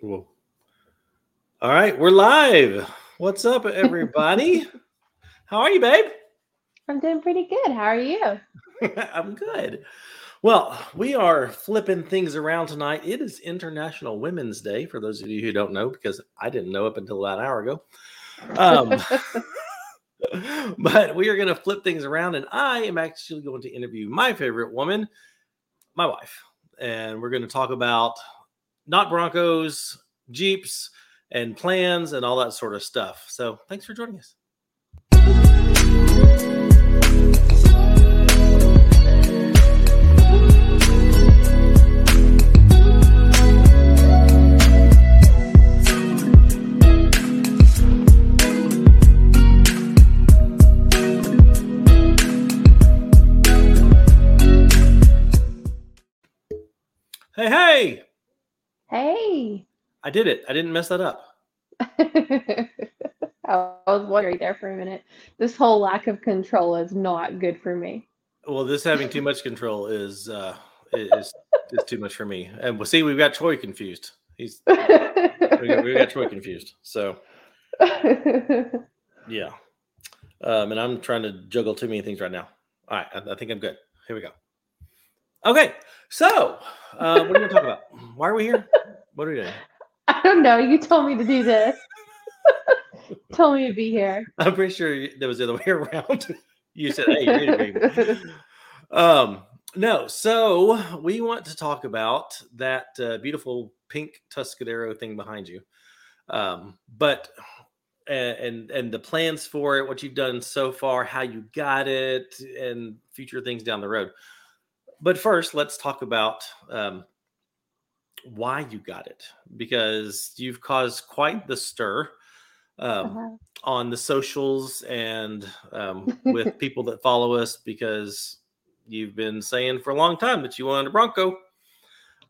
Cool. All right, we're live. What's up, everybody? How are you, babe? I'm doing pretty good. How are you? I'm good. Well, we are flipping things around tonight. It is International Women's Day, for those of you who don't know, because I didn't know up until about an hour ago. Um, but we are going to flip things around, and I am actually going to interview my favorite woman, my wife. And we're going to talk about not Broncos, Jeeps, and plans and all that sort of stuff. So thanks for joining us. I did it. I didn't mess that up. I was wondering there for a minute. This whole lack of control is not good for me. Well, this having too much control is uh is is too much for me. And we'll see, we've got Troy confused. He's we got, we got Troy confused. So yeah. Um, and I'm trying to juggle too many things right now. All right, I, I think I'm good. Here we go. Okay, so uh, what are we gonna talk about? Why are we here? What are we doing? I don't know. You told me to do this. told me to be here. I'm pretty sure that was the other way around. you said, "Hey, you're. Um, no. So we want to talk about that uh, beautiful pink Tuscadero thing behind you, um, but and, and and the plans for it, what you've done so far, how you got it, and future things down the road. But first, let's talk about um, why you got it because you've caused quite the stir um, Uh-huh. on the socials and um, with people that follow us because you've been saying for a long time that you wanted a Bronco.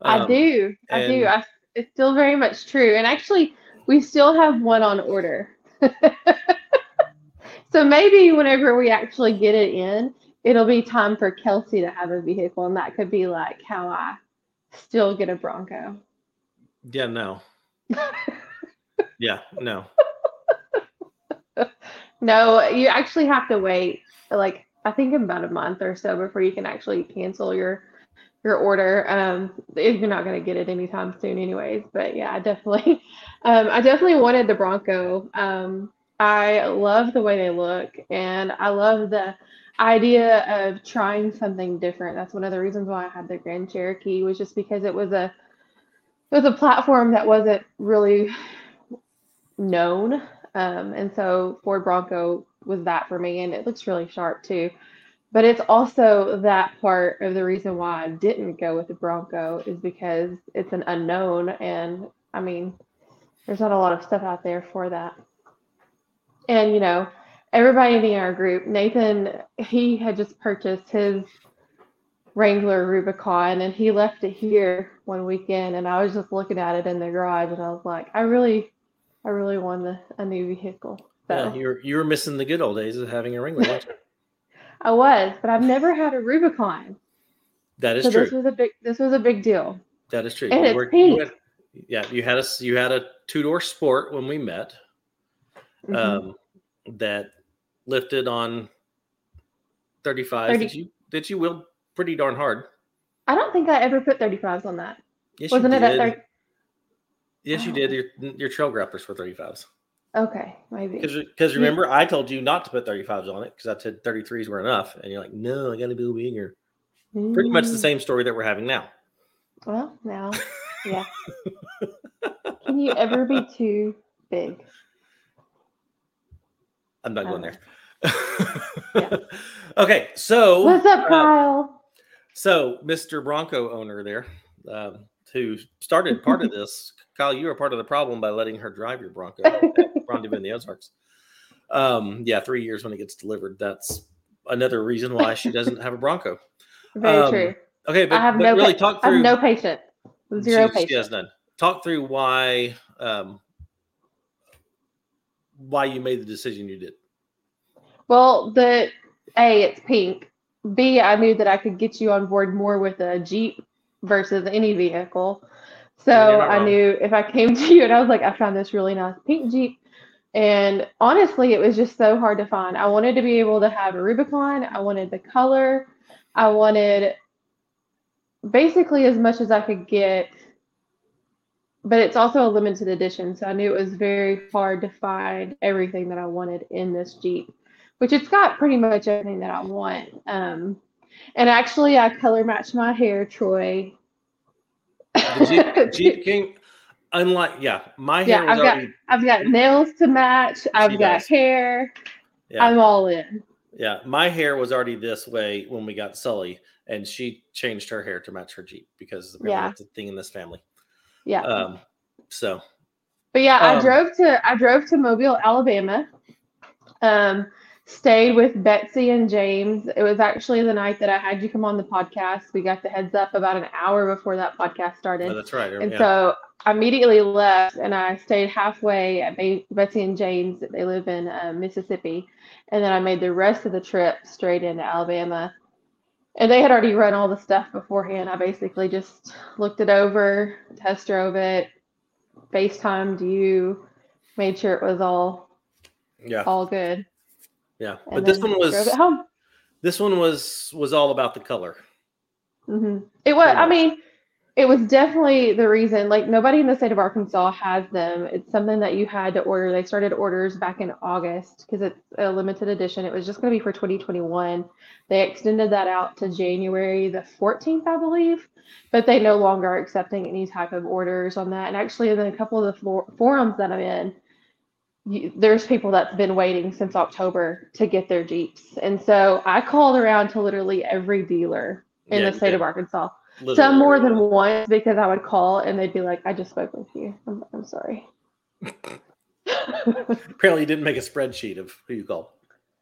I Um, do. I do. I, it's still very much true. And actually, we still have one on order. so maybe whenever we actually get it in, it'll be time for Kelsey to have a vehicle. And that could be like how I still get a Bronco. Yeah, no. yeah, no. No, you actually have to wait like I think about a month or so before you can actually cancel your your order. Um, if you're not going to get it anytime soon, anyways. But yeah, I definitely, um, I definitely wanted the Bronco. Um, I love the way they look, and I love the idea of trying something different. That's one of the reasons why I had the Grand Cherokee was just because it was a it was a platform that wasn't really known. Um, and so Ford Bronco was that for me, and it looks really sharp too. But it's also that part of the reason why I didn't go with the Bronco is because it's an unknown, and I mean, there's not a lot of stuff out there for that. And you know, everybody in our group, Nathan, he had just purchased his Wrangler Rubicon, and he left it here one weekend, and I was just looking at it in the garage, and I was like, I really, I really want the, a new vehicle. So Yeah, you were you were missing the good old days of having a Wrangler. I was, but I've never had a Rubicon, That is so true. this was a big, this was a big deal. That is true. And You it's were- you pink. had- yeah, you had a you had a two door sport when we met. Mhm. um, that lifted on 35 30. that you that you wheeled pretty darn hard. I don't think I ever put 35s on that. Yes, Wasn't you it did. at 30? Yes, you Oh. did. Your your trail grapplers were 35s. Okay, maybe. Because remember, I told you not to put 35s on it because I said 33s were enough, and you're like, no, I got to be bigger. Pretty much the Mm, same story that we're having now. Well, now, yeah. Can you ever be too big? I'm not going there. okay, so What's up, uh, Kyle? So, Mr. Bronco owner there, um, who started part of this, Kyle, you were part of the problem by letting her drive your Bronco Rendezvous in the Ozarks. Um, yeah, three years when it gets delivered. That's another reason why she doesn't have a Bronco. Very um, true. Okay, but, I have but no really pa- talk I have no patience. Zero she, she has none. Talk through why um, why you made the decision you did. Well, the A, it's pink. B, I knew that I could get you on board more with a Jeep versus any vehicle. So I wrong. knew if I came to you and I was like, I found this really nice pink Jeep. And honestly, it was just so hard to find. I wanted to be able to have a Rubicon. I wanted the color. I wanted basically as much as I could get. But it's also a limited edition. So I knew it was very hard to find everything that I wanted in this Jeep, which it's got pretty much everything that I want. Um, and actually, I color matched my hair, Troy. The Jeep, Jeep King, unlike yeah, my hair Yeah, I've got- already I've got nails to match. I've She got does. hair. yeah, I'm all in. yeah. My hair was already this way when we got Sully, and she changed her hair to match her Jeep because apparently Yeah. that's a thing in this family. Yeah. Um, so but yeah, I um, drove to I drove to Mobile, Alabama. Um, stayed with Betsy and James. It was actually the night that I had you come on the podcast. We got the heads up about an hour before that podcast started. oh, that's right. And yeah. so I immediately left and I stayed halfway at Betsy and James. They live in uh, Mississippi. And then I made the rest of the trip straight into Alabama. And they had already run all the stuff beforehand. I basically just looked it over, test drove it, FaceTimed you, made sure it was all yeah, all good. yeah. and But this one was drove it home. this one was was all about the color. hmm It was, I mean, it was definitely the reason. Like, nobody in the state of Arkansas has them. It's something that you had to order. They started orders back in August because it's a limited edition. It was just going to be for 2021. They extended that out to January the 14th, I believe, but they no longer are accepting any type of orders on that. And actually, in a couple of the for- forums that I'm in, you, there's people that's been waiting since October to get their Jeeps. And so I called around to literally every dealer in Yeah, the state did. of Arkansas. Literally. Some more than once because I would call and they'd be like, I just spoke with you. I'm, I'm sorry. Apparently, you didn't make a spreadsheet of who you called.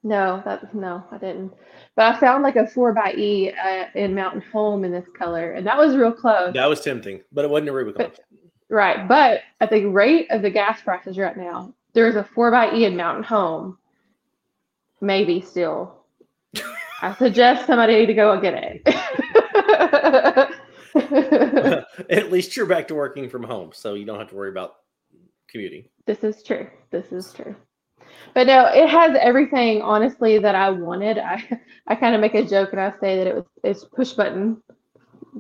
no, that no, I didn't. But I found like a four by E uh, in Mountain Home in this color, and that was real close. That was tempting, but it wasn't a Rubicon. But- Right, but at the rate of the gas prices right now, there's a four by E in Mountain Home. Maybe still. I suggest somebody to go and get it. At least you're back to working from home, so you don't have to worry about commuting. This is true. This is true. But no, it has everything honestly that I wanted. I I kind of make a joke and I say that it was it's push button,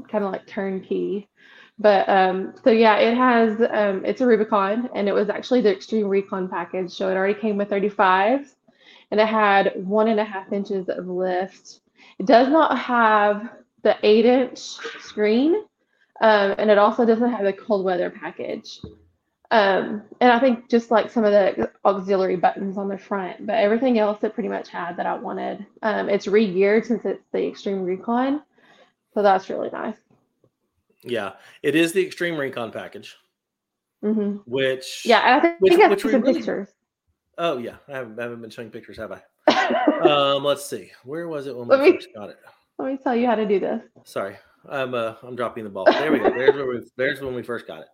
kind of like turnkey. But um so yeah, it has um it's a Rubicon and it was actually the Extreme Recon package. So it already came with 35s and it had one and a half inches of lift. It does not have the eight inch screen. Um, and it also doesn't have the cold weather package. Um, and I think just like some of the auxiliary buttons on the front, but everything else it pretty much had that I wanted. Um, it's re-geared since it's the Extreme Recon, so that's really nice. Yeah, it is the Extreme Recon package, hmm which Yeah, I think, Which- I which have we some really- pictures. Oh yeah, I haven't, I haven't been showing pictures, have I? Um, let's see. Where was it when we me- first got it? Let me tell you how to do this. Sorry, I'm uh, I'm dropping the ball. There we go. There's where we, there's when we first got it.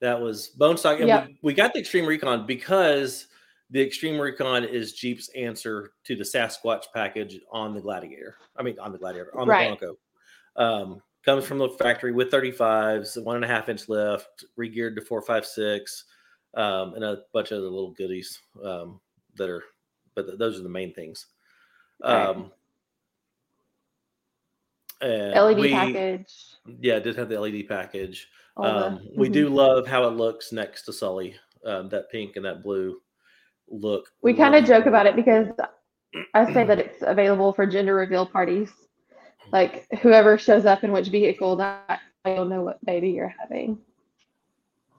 That was bone stock, and Yep. we, we got the Extreme Recon because the Extreme Recon is Jeep's answer to the Sasquatch package on the Gladiator. I mean, on the Gladiator, on the Right. Bronco. Um, comes from the factory with 35s, one and a half inch lift, re-geared to 456, um, and a bunch of other little goodies um, that are, but th- those are the main things. Right. Um, and LED we- package. Yeah, it did have the LED package. all the- Um, we mhm. do love how it looks next to Sully. Um, that pink and that blue look. We kind of joke about it because I say that it's available for gender reveal parties. Like whoever shows up in which vehicle, that you'll know what baby you're having.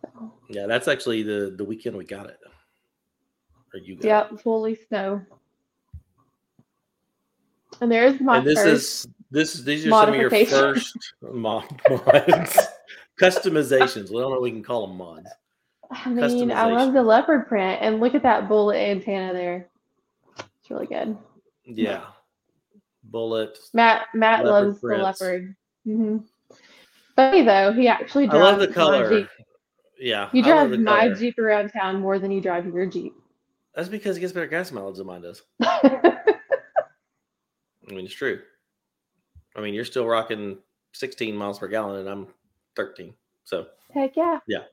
So, Yeah, that's actually the the weekend we got it. Or you got it. fully snow. And there's my and this first. is this these are some of your first mod, mods customizations. We don't know we can call them mods. I mean, I love the leopard print, and look at that bullet antenna there. It's really good. Yeah, bullet. Matt Matt loves prints. the leopard. hmm Funny though, he actually I drives love the my color. Jeep. Yeah, You drive my color. Jeep around town more than you drive your Jeep. That's because it gets better gas mileage than mine does. I mean, it's true. I mean, you're still rocking 16 miles per gallon, and I'm 13. So Heck yeah. Yeah.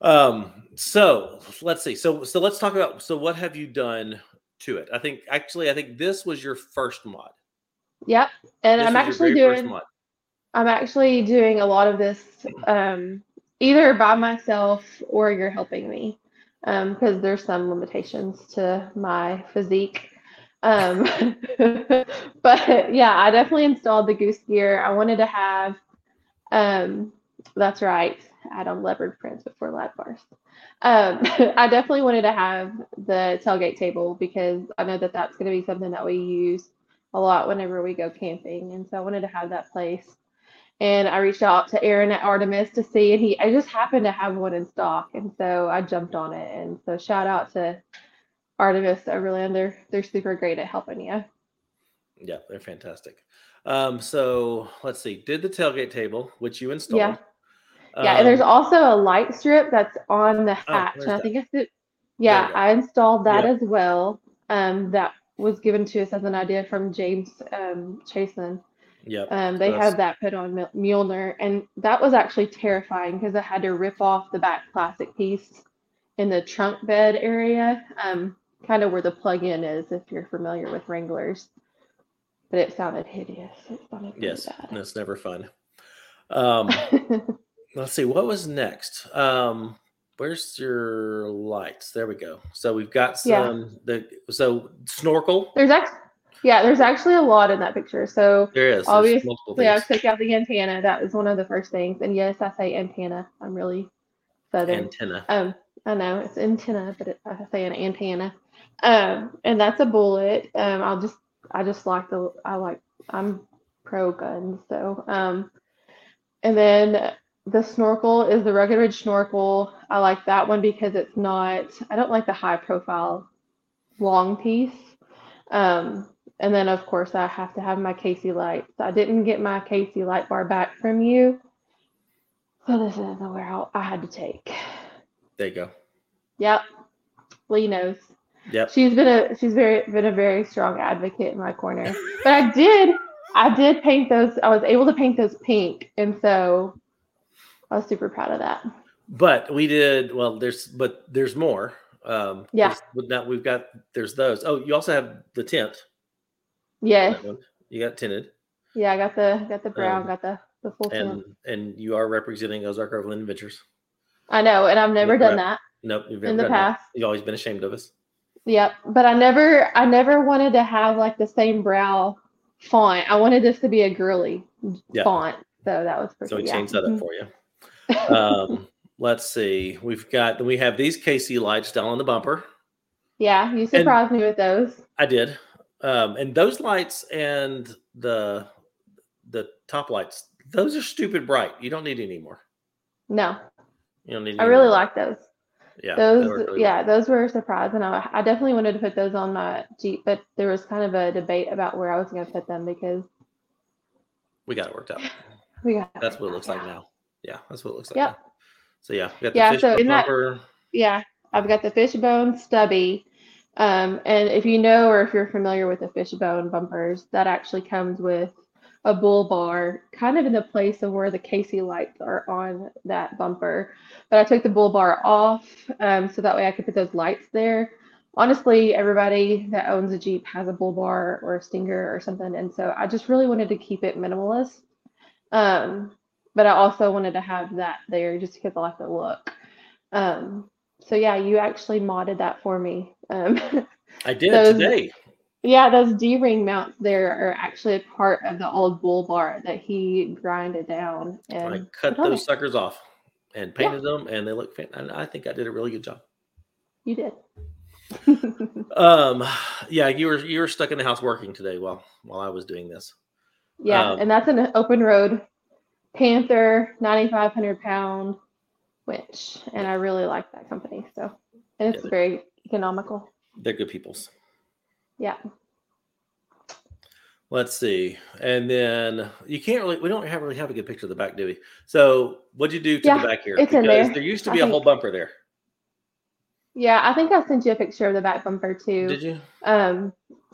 Um, so let's see. So so let's talk about so what have you done to it? I think actually I think this was your first mod. Yep. And This I'm actually doing. I'm actually doing a lot of this um, either by myself or you're helping me because there's some limitations to my physique. Um, but yeah, I definitely installed the goose gear. I wanted to have, um, that's right, Adam leopard prints before lab bars. Um, I definitely wanted to have the tailgate table because I know that that's going to be something that we use a lot whenever we go camping. And so I wanted to have that place and I reached out to Aaron at Artemis to see, and he I just happened to have one in stock, and so I jumped on it. And so shout out to Artemis Overland, they're they're super great at helping you. Yeah, they're fantastic. Um, so let's see. Did the tailgate table, which you installed. Yeah. Yeah, and there's Um, also a light strip that's on the Oh, hatch. and I that? think it's it. Yeah. I installed that Yep. as well. Um, that was given to us as an idea from James um, Chasen. Yep. Um, they That's- had that put on Mil- Mjolnir, and that was actually terrifying because I had to rip off the back plastic piece in the trunk bed area, um, kind of where the plug-in is, if you're familiar with Wranglers. But it sounded hideous. It sounded Yes, bad. that's never fun. Um, let's see what was next. Um, where's your lights? There we go. So we've got Yeah. some the so snorkel. there's actually, yeah, there's actually a lot in that picture. So There is Obviously, yeah, I took out the antenna. That was one of the first things. And yes, I say antenna. I'm really southern. Antenna. Um, I know it's antenna, but it, I say an antenna. Um, and that's a bullet. Um, I'll just, I just like the, I like, I'm pro guns. So, um, and then the snorkel is the Rugged Ridge snorkel. I like that one because it's not, I don't like the high profile long piece. Um, and then of course I have to have my KC lights. I didn't get my KC light bar back from you. So this is the route I had to take. There you go. Yep. Lee knows. Yep. She's been a she's very been a very strong advocate in my corner. But I did I did paint those I was able to paint those pink and so I was super proud of that. But we did well. There's but there's more. Um, Yeah. that we've got there's those. Oh, you also have the tent. Yes. You got tinted, Yeah, I got the got the brown, Um, got the the full and tint. and you are representing Ozark Overland Adventures. I know, and I've never done that Nope, you've in the done that. past. You've always been ashamed of us. Yep, but I never I never wanted to have like the same brow font. I wanted this to be a girly font. So that was pretty So we yeah. changed that up Mhm. for you. Um, let's see. We've got we have these KC lights down on the bumper. yeah, you surprised me with those. I did. Um, and those lights and the the top lights, those are stupid bright. You don't need any more. No, You don't need. I really more. like those. Yeah, Those, really yeah, well. those were a surprise, and I, I definitely wanted to put those on my Jeep, but there was kind of a debate about where I was going to put them because we got it worked out. we got That's what it looks like now. Yeah, that's what it looks like. Yeah. So yeah, we got the Yeah, fish so in that- Yeah, I've got the fishbone stubby. Um, and if you know or if you're familiar with the fishbone bumpers, that actually comes with a bull bar, kind of in the place of where the KC lights are on that bumper. But I took the bull bar off, um, so that way I could put those lights there. Honestly, everybody that owns a Jeep has a bull bar or a stinger or something, and so I just really wanted to keep it minimalist. Um, but I also wanted to have that there just because I like the look. Um, so yeah, you actually modded that for me. Um, I did those- today. Yeah, those D-ring mounts there are actually a part of the old bull bar that he grinded down and I cut those it. suckers off and painted them, and they look. Fan- and I think I did a really good job. You did. Um, yeah, you were you were stuck in the house working today while while I was doing this. yeah, Um, and that's an open road Panther 9,500 pound winch, and I really like that company. So, and it's Yeah. very economical. They're good peoples. Yeah. Let's see, and then you can't really. We don't have really have a good picture of the back, do we? So what'd you do to Yeah, the back here? it's in because there. there used to be a think- whole bumper there. Yeah, I think I sent you a picture of the back bumper too. Did you? Um,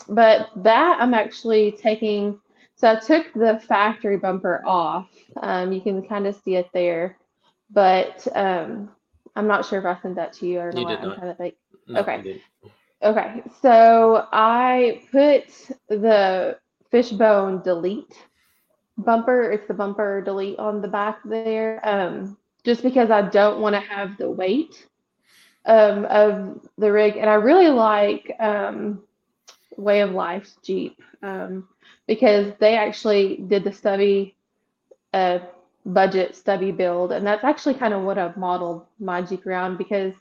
but that I'm actually taking. So I took the factory bumper off. Um, you can kind of see it there. but um, I'm not sure if I sent that to you or You not. did I'm not. trying to think. No, Okay. Okay, so I put the fishbone delete bumper. It's the bumper delete on the back there, um, just because I don't want to have the weight um, of the rig, and I really like um, Way of Life's Jeep um, because they actually did the stubby uh, budget stubby build, and that's actually kind of what I've modeled my Jeep around because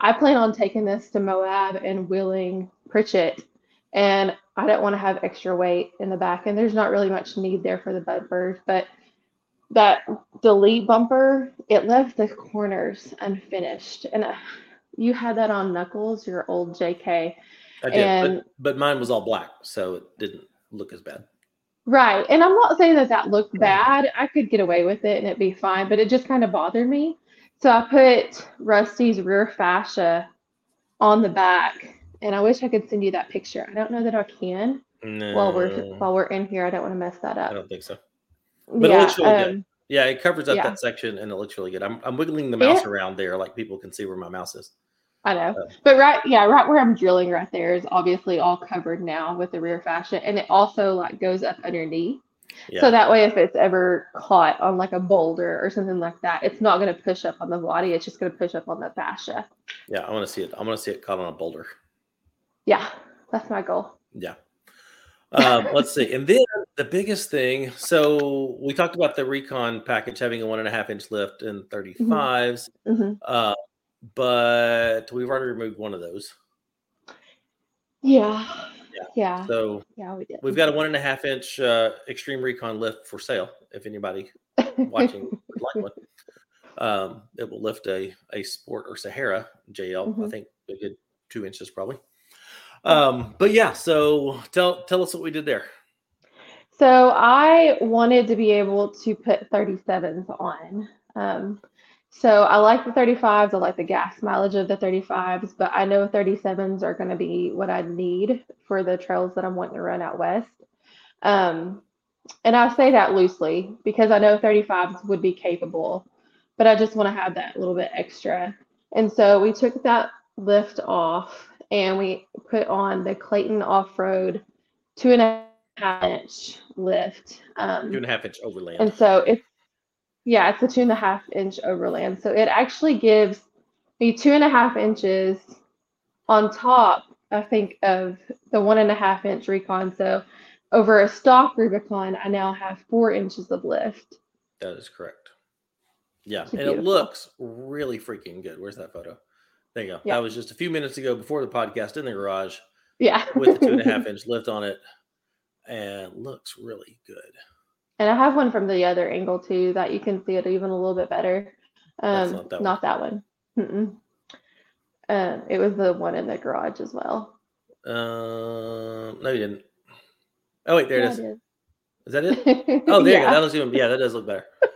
I plan on taking this to Moab and wheeling Pritchett, and I don't want to have extra weight in the back, and there's not really much need there for the bumpers, but that delete bumper, it left the corners unfinished, and uh, you had that on Knuckles, your old JK. I did, And- but, but mine was all black, so it didn't look as bad. Right. And I'm not saying that that looked bad. I could get away with it and it'd be fine, but it just kind of bothered me. So I put Rusty's rear fascia on the back, and I wish I could send you that picture. I don't know that I can No, while we're while we're in here. I don't want to mess that up. I don't think so. but it yeah, looks really good. um, Yeah, it covers up Yeah. that section and it looks really good. I'm, I'm wiggling the mouse Yeah. around there like people can see where my mouse is. I know. Uh, But right, yeah, right where I'm drilling right there is obviously all covered now with the rear fascia, and it also like goes up underneath. Yeah. So that way, if it's ever caught on like a boulder or something like that, it's not going to push up on the body. It's just going to push up on the fascia. yeah, I want to see it. I want to see it caught on a boulder. Yeah, that's my goal. Yeah. Um, let's see. And then the biggest thing. So we talked about the Recon package having a one and a half inch lift and 35s, hmm uh, but we've already removed one of those. Yeah. Yeah. So Yeah, we did. we've got a one and a half inch uh, Extreme Recon lift for sale. If anybody watching would like one. Um, it will lift a a Sport or Sahara JL. I Mhm. think a good two inches probably. Um, but yeah, so tell tell us what we did there. So I wanted to be able to put 37s on. Um, so I like the 35s. I like the gas mileage of the 35s, but I know 37s are going to be what I need for the trails that I'm wanting to run out west. Um, and I say that loosely because I know 35s would be capable, but I just want to have that little bit extra. And so we took that lift off and we put on the Clayton Off Road two and a half inch lift. Um, Two and a half inch overland. and so it's, yeah, it's a two and a half inch overland. So it actually gives me two and a half inches on top, I think, of the one and a half inch recon. So over a stock Rubicon, I now have four inches of lift. That is correct. Yeah, It's and it looks really freaking good. Where's that photo? There you go. Yeah. That was just a few minutes ago before the podcast in the garage Yeah. with the two and a half inch lift on it, and looks really good. And I have one from the other angle too that you can see it even a little bit better. Um, not that one. not that one. Mm-mm. Um, it was the one in the garage as well. Um, no, you didn't. Oh wait, there Yeah, it is. it Is that it? Oh, there you go. That looks even. Yeah, that does look better.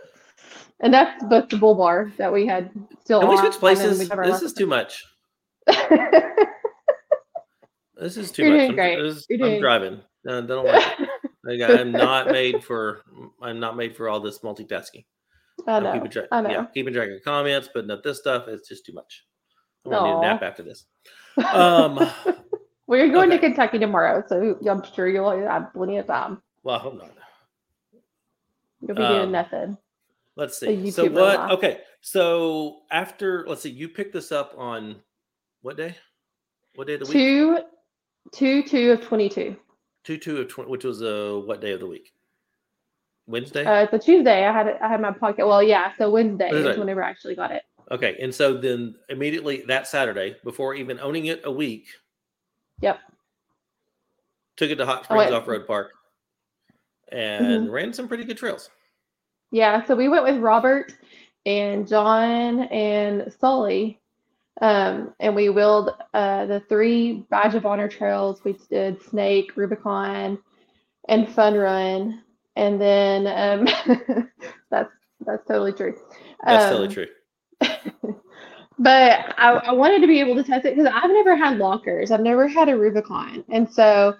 And that's but the bull bar that we had still Can we switch places? we This is too much. This is too You're much. doing I'm, great. this- You're I'm doing- driving. I don't like it. Like, I'm not made for. I'm not made for all this multitasking. I I'm know. keeping track. I know. Yeah, keeping track of comments, but not this stuff. It's just too much. I'm gonna need a nap after this. Um, We're going okay. to Kentucky tomorrow, so I'm sure you'll have plenty of time. well, I hope not. You'll be Um, doing nothing. Let's see. So what? life. Okay. So after, let's see. You picked this up on what day? What day of the week? Two, two, two of twenty-two. Two two of twenty, which was uh what day of the week? Wednesday. Uh, it's a Tuesday. I had. I had my pocket. Well, yeah. So Wednesday Wednesday. is whenever I actually got it. okay, and so then immediately that Saturday, before even owning it a week, Yep. took it to Hot Springs went- Off Road Park, and ran some pretty good trails. Yeah. So we went with Robert and John and Sully, um, and we wheeled uh, the three Badge of Honor trails. We did Snake, Rubicon, and Fun Run, and then um, that's that's totally true. That's Um, totally true. But I, I wanted to be able to test it because I've never had lockers. I've never had a Rubicon. And so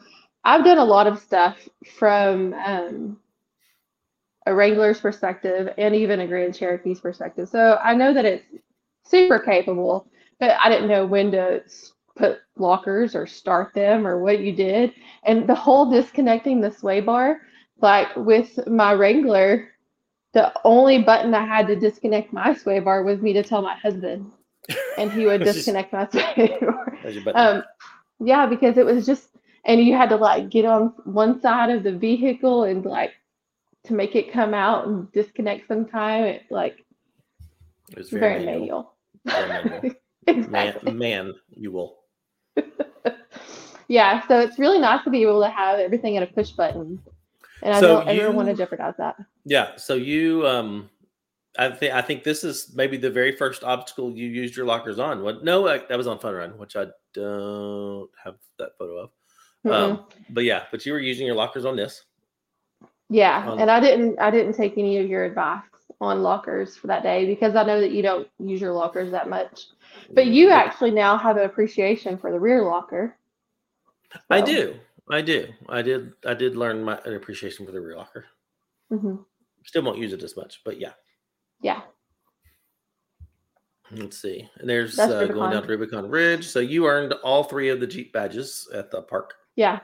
I've done a lot of stuff from um, a Wrangler's perspective and even a Grand Cherokee's perspective. So I know that it's super capable, but I didn't know when to put lockers or start them or what you did. And the whole disconnecting the sway bar, like with my Wrangler, the only button I had to disconnect my sway bar was me to tell my husband, and he would disconnect my sway bar. Um, yeah, because it was just, and you had to like get on one side of the vehicle and like to make it come out and disconnect sometime. It like it was very, very manual. manual. Very manual. exactly. Man, man, you will. yeah, so it's really nice to be able to have everything at a push button. And I So don't ever want to jeopardize that. Yeah. So you, um, I think I think this is maybe the very first obstacle you used your lockers on. What? No, I, that was on Fun Run, which I don't have that photo of. Mm-mm. Um, but yeah, but you were using your lockers on this. yeah, and I didn't I didn't take any of your advice on lockers for that day because I know that you don't use your lockers that much. But you actually now have an appreciation for the rear locker. I do. I do. I did. I did learn my an appreciation for the rear locker. mhm. Still won't use it as much, but yeah. Yeah. Let's see. And there's uh, going down Rubicon. to Rubicon Ridge. So you earned all three of the Jeep badges at the park. Yeah.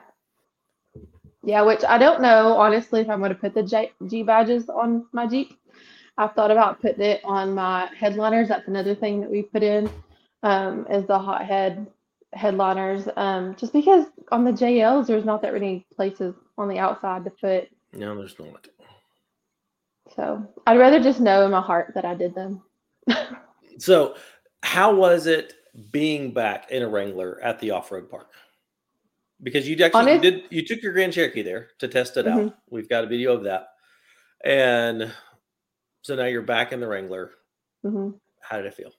Yeah, which I don't know honestly if I'm going to put the J- G badges on my Jeep. I've thought about putting it on my headliners. That's another thing that we put in um, is the hot head headliners. Um, just because on the JLs there's not that many places on the outside to put. No, there's not. So I'd rather just know in my heart that I did them. So, how was it being back in a Wrangler at the off-road park? Because you actually Honest- did you took your Grand Cherokee there to test it out. Mhm. We've got a video of that, and so now you're back in the Wrangler. hmm How did it feel?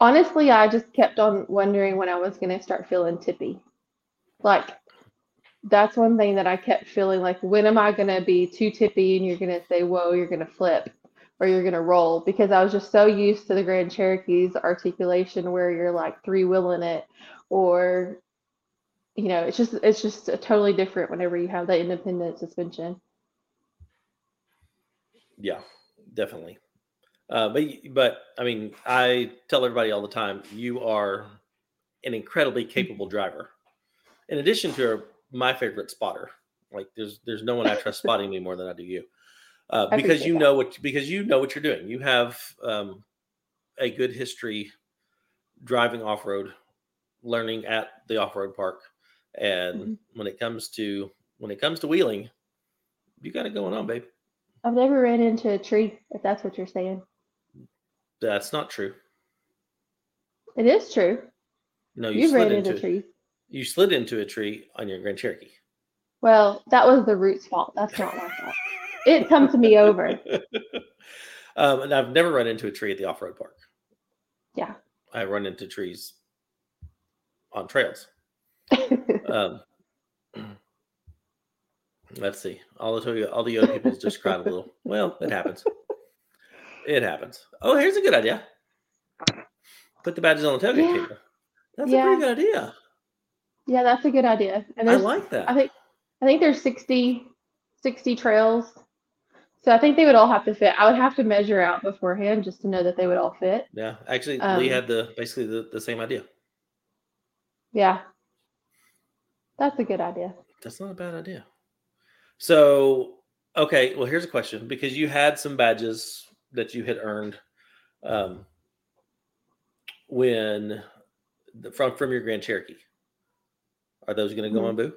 Honestly, I just kept on wondering when I was going to start feeling tippy. Like, that's one thing that I kept feeling like, when am I going to be too tippy and you're going to say, whoa, you're going to flip or you're going to roll? Because I was just so used to the Grand Cherokee's articulation where you're like three wheeling it or, you know, it's just, it's just totally different whenever you have that independent suspension. Yeah, definitely. Uh, but but I mean, I tell everybody all the time, you are an incredibly capable driver. In addition to a, my favorite spotter, like there's there's no one I trust spotting me more than I do you, uh, because you that. know what because you know what you're doing. You have um, a good history driving off road, learning at the off road park, and Mhm. when it comes to when it comes to wheeling, you got it going on, babe. I've never ran into a tree, if that's what you're saying. That's not true. It is true. No, you You've slid ran into into trees. you slid into a tree on your Grand Cherokee. Well, that was the root's fault. That's not my fault. It comes to me over. um, and I've never run into a tree at the off-road park. Yeah. I run into trees on trails. Um, let's see. All the all the other people just cried a little. Well, it happens. It happens. Oh, here's a good idea. Put the badges on the tailgate Yeah. cable. That's Yeah. a pretty good idea. yeah, that's a good idea. And I like that. I think, I think there's 60, 60 trails. So I think they would all have to fit. I would have to measure out beforehand just to know that they would all fit. yeah, actually, Lee Um, had the basically the, the same idea. Yeah. That's a good idea. That's not a bad idea. So, okay, well, here's a question because you had some badges that you had earned um, when the, from from your Grand Cherokee. Are those going to go Mhm. on Boo?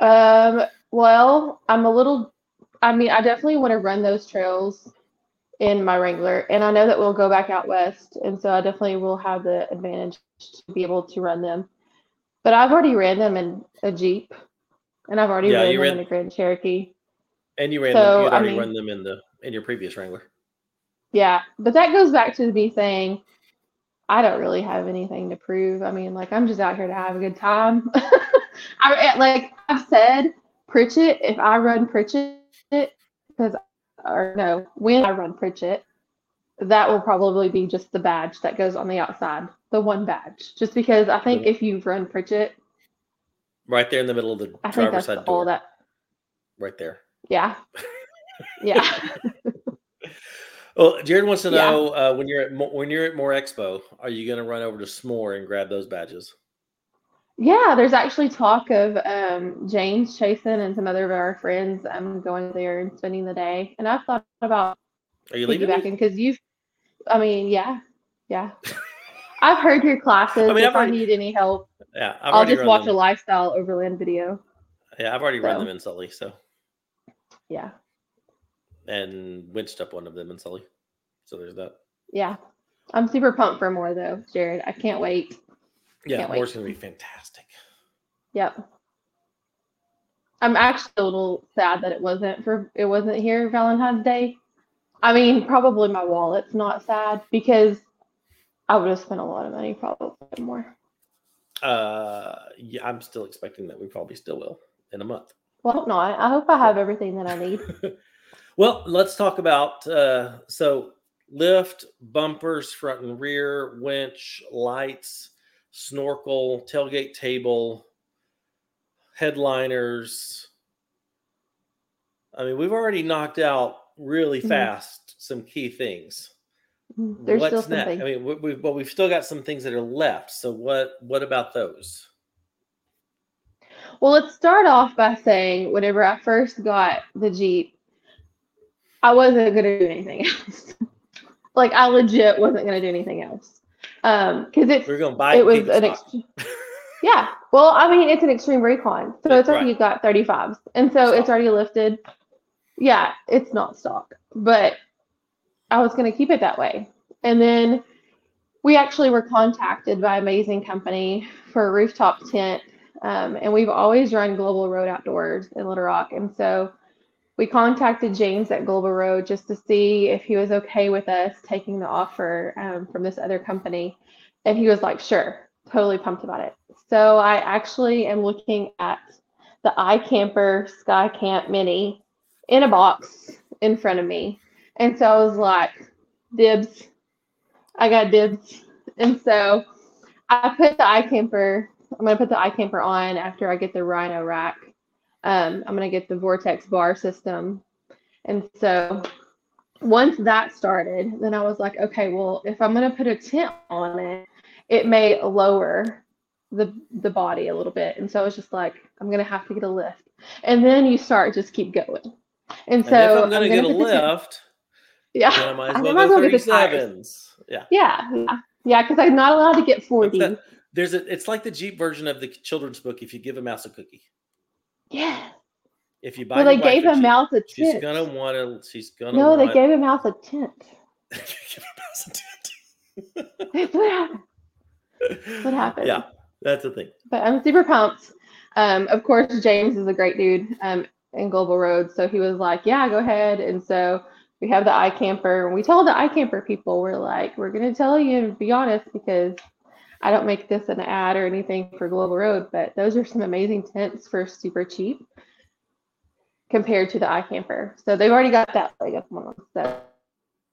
Um, well, I'm a little, I mean, I definitely want to run those trails in my Wrangler, and I know that we'll go back out west, and so I definitely will have the advantage to be able to run them. But I've already ran them in a Jeep, and I've already Yeah, ran them ran- in a Grand Cherokee. And you ran So, them. You had I already mean- run them in the in your previous Wrangler. Yeah, but that goes back to me saying I don't really have anything to prove. I mean, like I'm just out here to have a good time. I eh, like I've said Pritchett. If I run Pritchett, because or no, when I run Pritchett, that will probably be just the badge that goes on the outside, the one badge. Just because I think The- if you run Pritchett, Right there in the middle of the I think driver's that's side all door. that. Right there. Yeah. Yeah. Well, Jared wants to Yeah. know uh, when you're at Mo- when you're at More Expo, are you going to run over to S'more and grab those badges? Yeah, there's actually talk of um, James Chasen and some other of our friends um, going there and spending the day. And I've thought about Are you leaving? me? piggybacking because you've, I mean, yeah, yeah. I've heard your classes. I mean, if I've I need any help, Yeah, I've I'll just watch a lifestyle overland video. Yeah, I've already run them in Sully, so Yeah, and winched up one of them in Sully. So there's that. yeah. I'm super pumped for more though, Jared. I can't wait. Yeah, Can't wait. Going to be fantastic. Yep. I'm actually a little sad that it wasn't for it wasn't here Valentine's Day. I mean, probably my wallet's not sad because I would have spent a lot of money, probably more. Uh, yeah, I'm still expecting that we probably still will in a month. Well, I hope not. I hope I have everything that I need. Well, let's talk about uh, so lift, bumpers, front and rear, winch, lights, snorkel, tailgate table, headliners. I mean, we've already knocked out really Mhm. fast some key things. There's still What's next? something. I mean, we, we, but we've still got some things that are left. So what what about those? Well, let's start off by saying whenever I first got the Jeep, I wasn't gonna do anything else. like I legit wasn't gonna do anything else. Um, because it's We're to buy it was an stock. ex- yeah well i mean it's an extreme recon so it's already got 35s and so it's already lifted yeah it's not stock but i was going to keep it that way and then we actually were contacted by amazing company for a rooftop tent um, and we've always run global road outdoors in little rock and so we contacted james at global road just to see if he was okay with us taking the offer um, from this other company and he was like sure totally pumped about it. So I actually am looking at the iKamper Sky Camp Mini in a box in front of me. And so I was like, dibs. I got dibs. And so I put the iKamper. I'm gonna put the iKamper on after I get the Rhino rack. Um, I'm gonna get the Vortex bar system. And so once that started, then I was like, okay, well, if I'm gonna put a tent on it, it may lower the the body a little bit. And so I was just like, I'm gonna have to get a lift. And then you start just keep going. And And so if I'm going to get a put the tent- lift, yeah, then I might as well might go well tires. 37s. Yeah. yeah, yeah, because I'm not allowed to get 40. that? There's a it's like the Jeep version of the children's book if you give a mouse a cookie. Yeah. If you buy Well, they gave a out a she's tent. gonna want to she's gonna No, they gave a tent. give a mouse a tent. That's what happened. What happened? Yeah, that's the thing. But I'm super pumped. Um, of course, James is a great dude um, in Global Road. So he was like, yeah, go ahead. And so we have the iKamper. And we told the iKamper people, we're like, we're going to tell you, and be honest, because I don't make this an ad or anything for Global Road, but those are some amazing tents for super cheap compared to the iKamper. So they've already got that leg up on them. So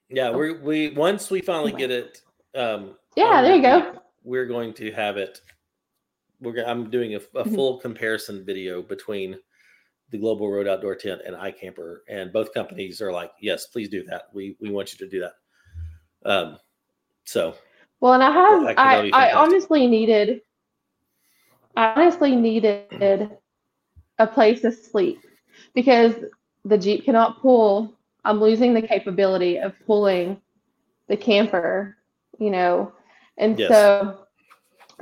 Yeah, we we once we finally get it. Um, yeah, there you go. We're going to have it. We're I'm doing a, a Mhm. full comparison video between the Global Road Outdoor Tent and iKamper, and both companies are like, "Yes, please do that. We we want you to do that." Um, so Well, and I have, I, I honestly needed, I honestly needed a place to sleep because the Jeep cannot pull. I'm losing the capability of pulling the camper, you know, and Yes. so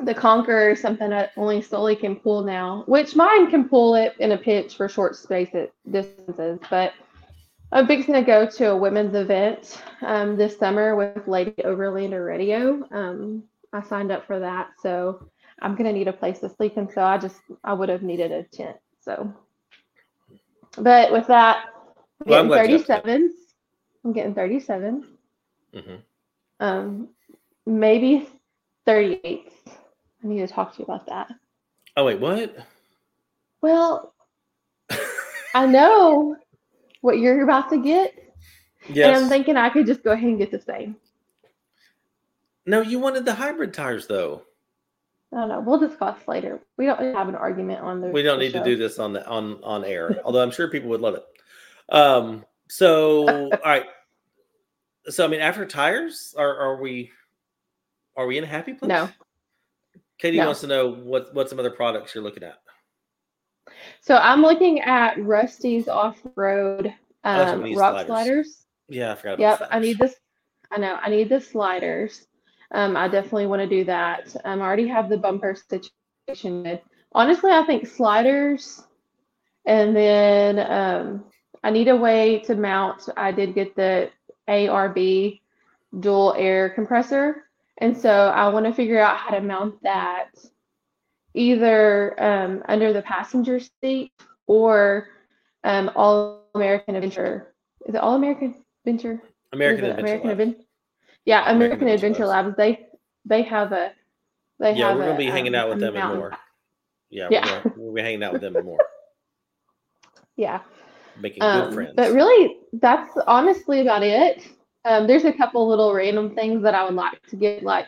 the Conqueror is something that only Sully can pull now, which mine can pull it in a pitch for short space at distances, but I'm fixing to go to a women's event um, this summer with Lady Overlander Radio. Um, I signed up for that, so I'm gonna need a place to sleep, and so I just I would have needed a tent. So, but with that, I'm Well, getting glad you have a tent. 37s. I'm getting 37. mhm. Um, maybe 38. I need to talk to you about that. oh wait, what? Well, I know what you're about to get, Yes. and. I'm thinking I could just go ahead and get the same. no, you wanted the hybrid tires though. I don't know. We'll discuss later. We don't have an argument on the. We don't the need to do this on the on on air, although I'm sure people would love it. Um. So, all right. So, I mean, after tires, are are we are we in a happy place? No. Katie No. wants to know what what some other products you're looking at. So I'm looking at Rusty's off-road Oh, um, need, rock sliders. sliders. Yeah, I forgot. About Yep, I need this. I know I need the sliders. Um, I definitely want to do that. Um, I already have the bumper situation. Honestly, I think sliders, and then um, I need a way to mount. I did get the ARB dual air compressor, and so I want to figure out how to mount that either um, under the passenger seat or um, All American Adventure. Is it All American Adventure? American Adventure. Adven- Yeah, American, American Adventure Labs. Labs. They they have a they Yeah, have we're gonna a, be hanging um, out with them and more. Yeah, Yeah. We're we'll be hanging out with them and more, Yeah. making good Um, friends. but really, that's honestly about it. Um, there's a couple little random things that I would like to get. Like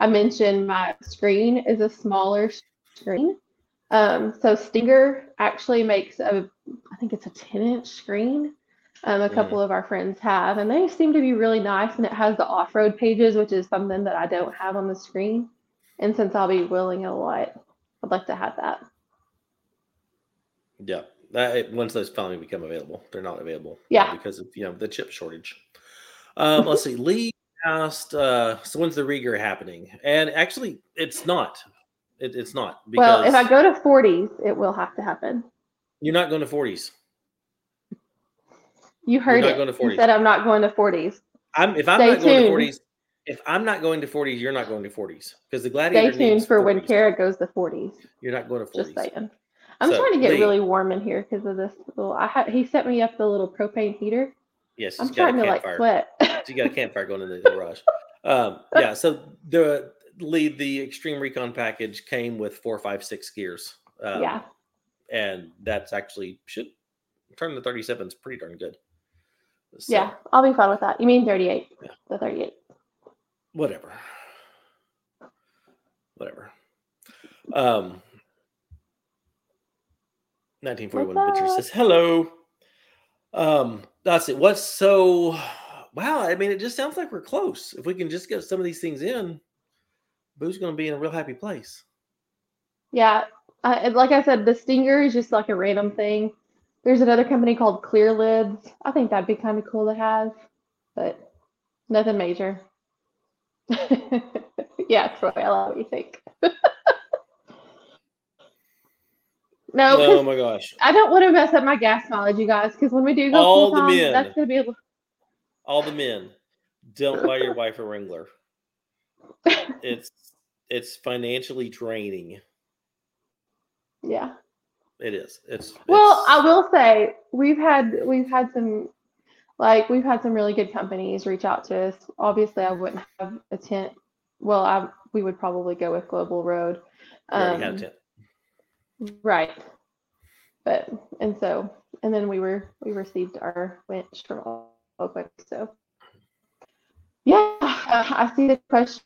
I mentioned, my screen is a smaller screen. Um, so Stinger actually makes a, I think it's a 10 inch screen. Um, a Mm. couple of our friends have, and they seem to be really nice. And it has the off road pages, which is something that I don't have on the screen. And since I'll be wheeling a lot, I'd like to have that. Yeah, that once those finally become available, they're not available. Yeah. because of you know the chip shortage. Um, let's see. Lee asked, uh, "So when's the regear happening?" And actually, it's not. It, it's not because Well, if I go to 40s, it will have to happen. you're not going to 40s. You heard it. going You said I'm not going to 40s. I'm if I'm Stay not going to 40s. If I'm not going to 40s, you're not going to 40s because the Gladiator. Stay tuned for when 40s. Kara goes to 40s. You're not going to 40s. Just saying. I'm So, trying to get Lee- really warm in here because of this little. I had he set me up the little propane heater. Yes, I'm she's got a starting to like campfire. sweat. You got a campfire going in the garage. Um, yeah, so the lead the Extreme Recon package came with four, five, six gears. Um, yeah, and that's actually should turn the 37 is pretty darn good. So, yeah, I'll be fine with that. You mean 38? Yeah. The 38. whatever, whatever. Um, 1941 What's says hello. Um, that's it. What's so? Wow, I mean, it just sounds like we're close. If we can just get some of these things in, Boo's going to be in a real happy place. Yeah, I, and like I said, the Stinger is just like a random thing. There's another company called Clear Lids. I think that'd be kind of cool to have, but nothing major. yeah, Troy, I love what you think. No, Oh my gosh! I don't want to mess up my gas mileage, you guys, because when we do go All full the time, men. that's gonna be a, All the men, don't buy your wife a Wrangler. It's it's financially draining. yeah. It is. It's Well, it's- I will say we've had we've had some like we've had some really good companies reach out to us. Obviously, I wouldn't have a tent. Well, I we would probably go with Global Road. we already had Um, a tent. Right. But and so and then we were we received our winch from Oakland. So yeah, I see the question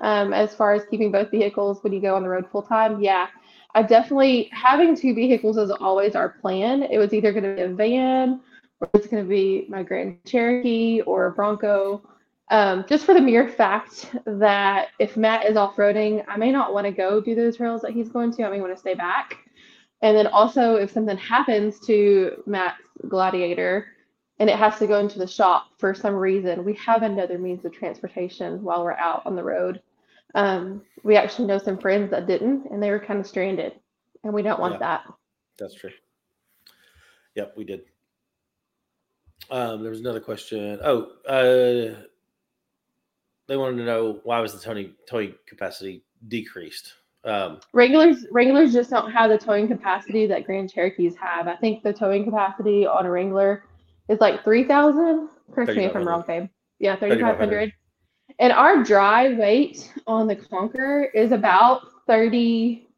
um, as far as keeping both vehicles when you go on the road full time. Yeah, I definitely having two vehicles is always our plan. It was either going to be a van or it's going to be my Grand Cherokee or a Bronco. Um, just for the mere fact that if Matt is off roading, I may not want to go do those trails that he's going to. I may want to stay back. And then also, if something happens to Matt's Gladiator and it has to go into the shop for some reason, we have another means of transportation while we're out on the road. Um, we actually know some friends that didn't, and they were kind of stranded, and we don't want Yeah. that. That's true. Yep, we did. Um, there was another question. Oh, uh, they wanted to know why was the towing towing capacity decreased? Um, Wranglers Wranglers just don't have the towing capacity that Grand Cherokees have. I think the towing capacity on a Wrangler is like three thousand. Correct me if I'm wrong, babe. Yeah, 3,500. hundred. And our dry weight on the Conquer is about thirty.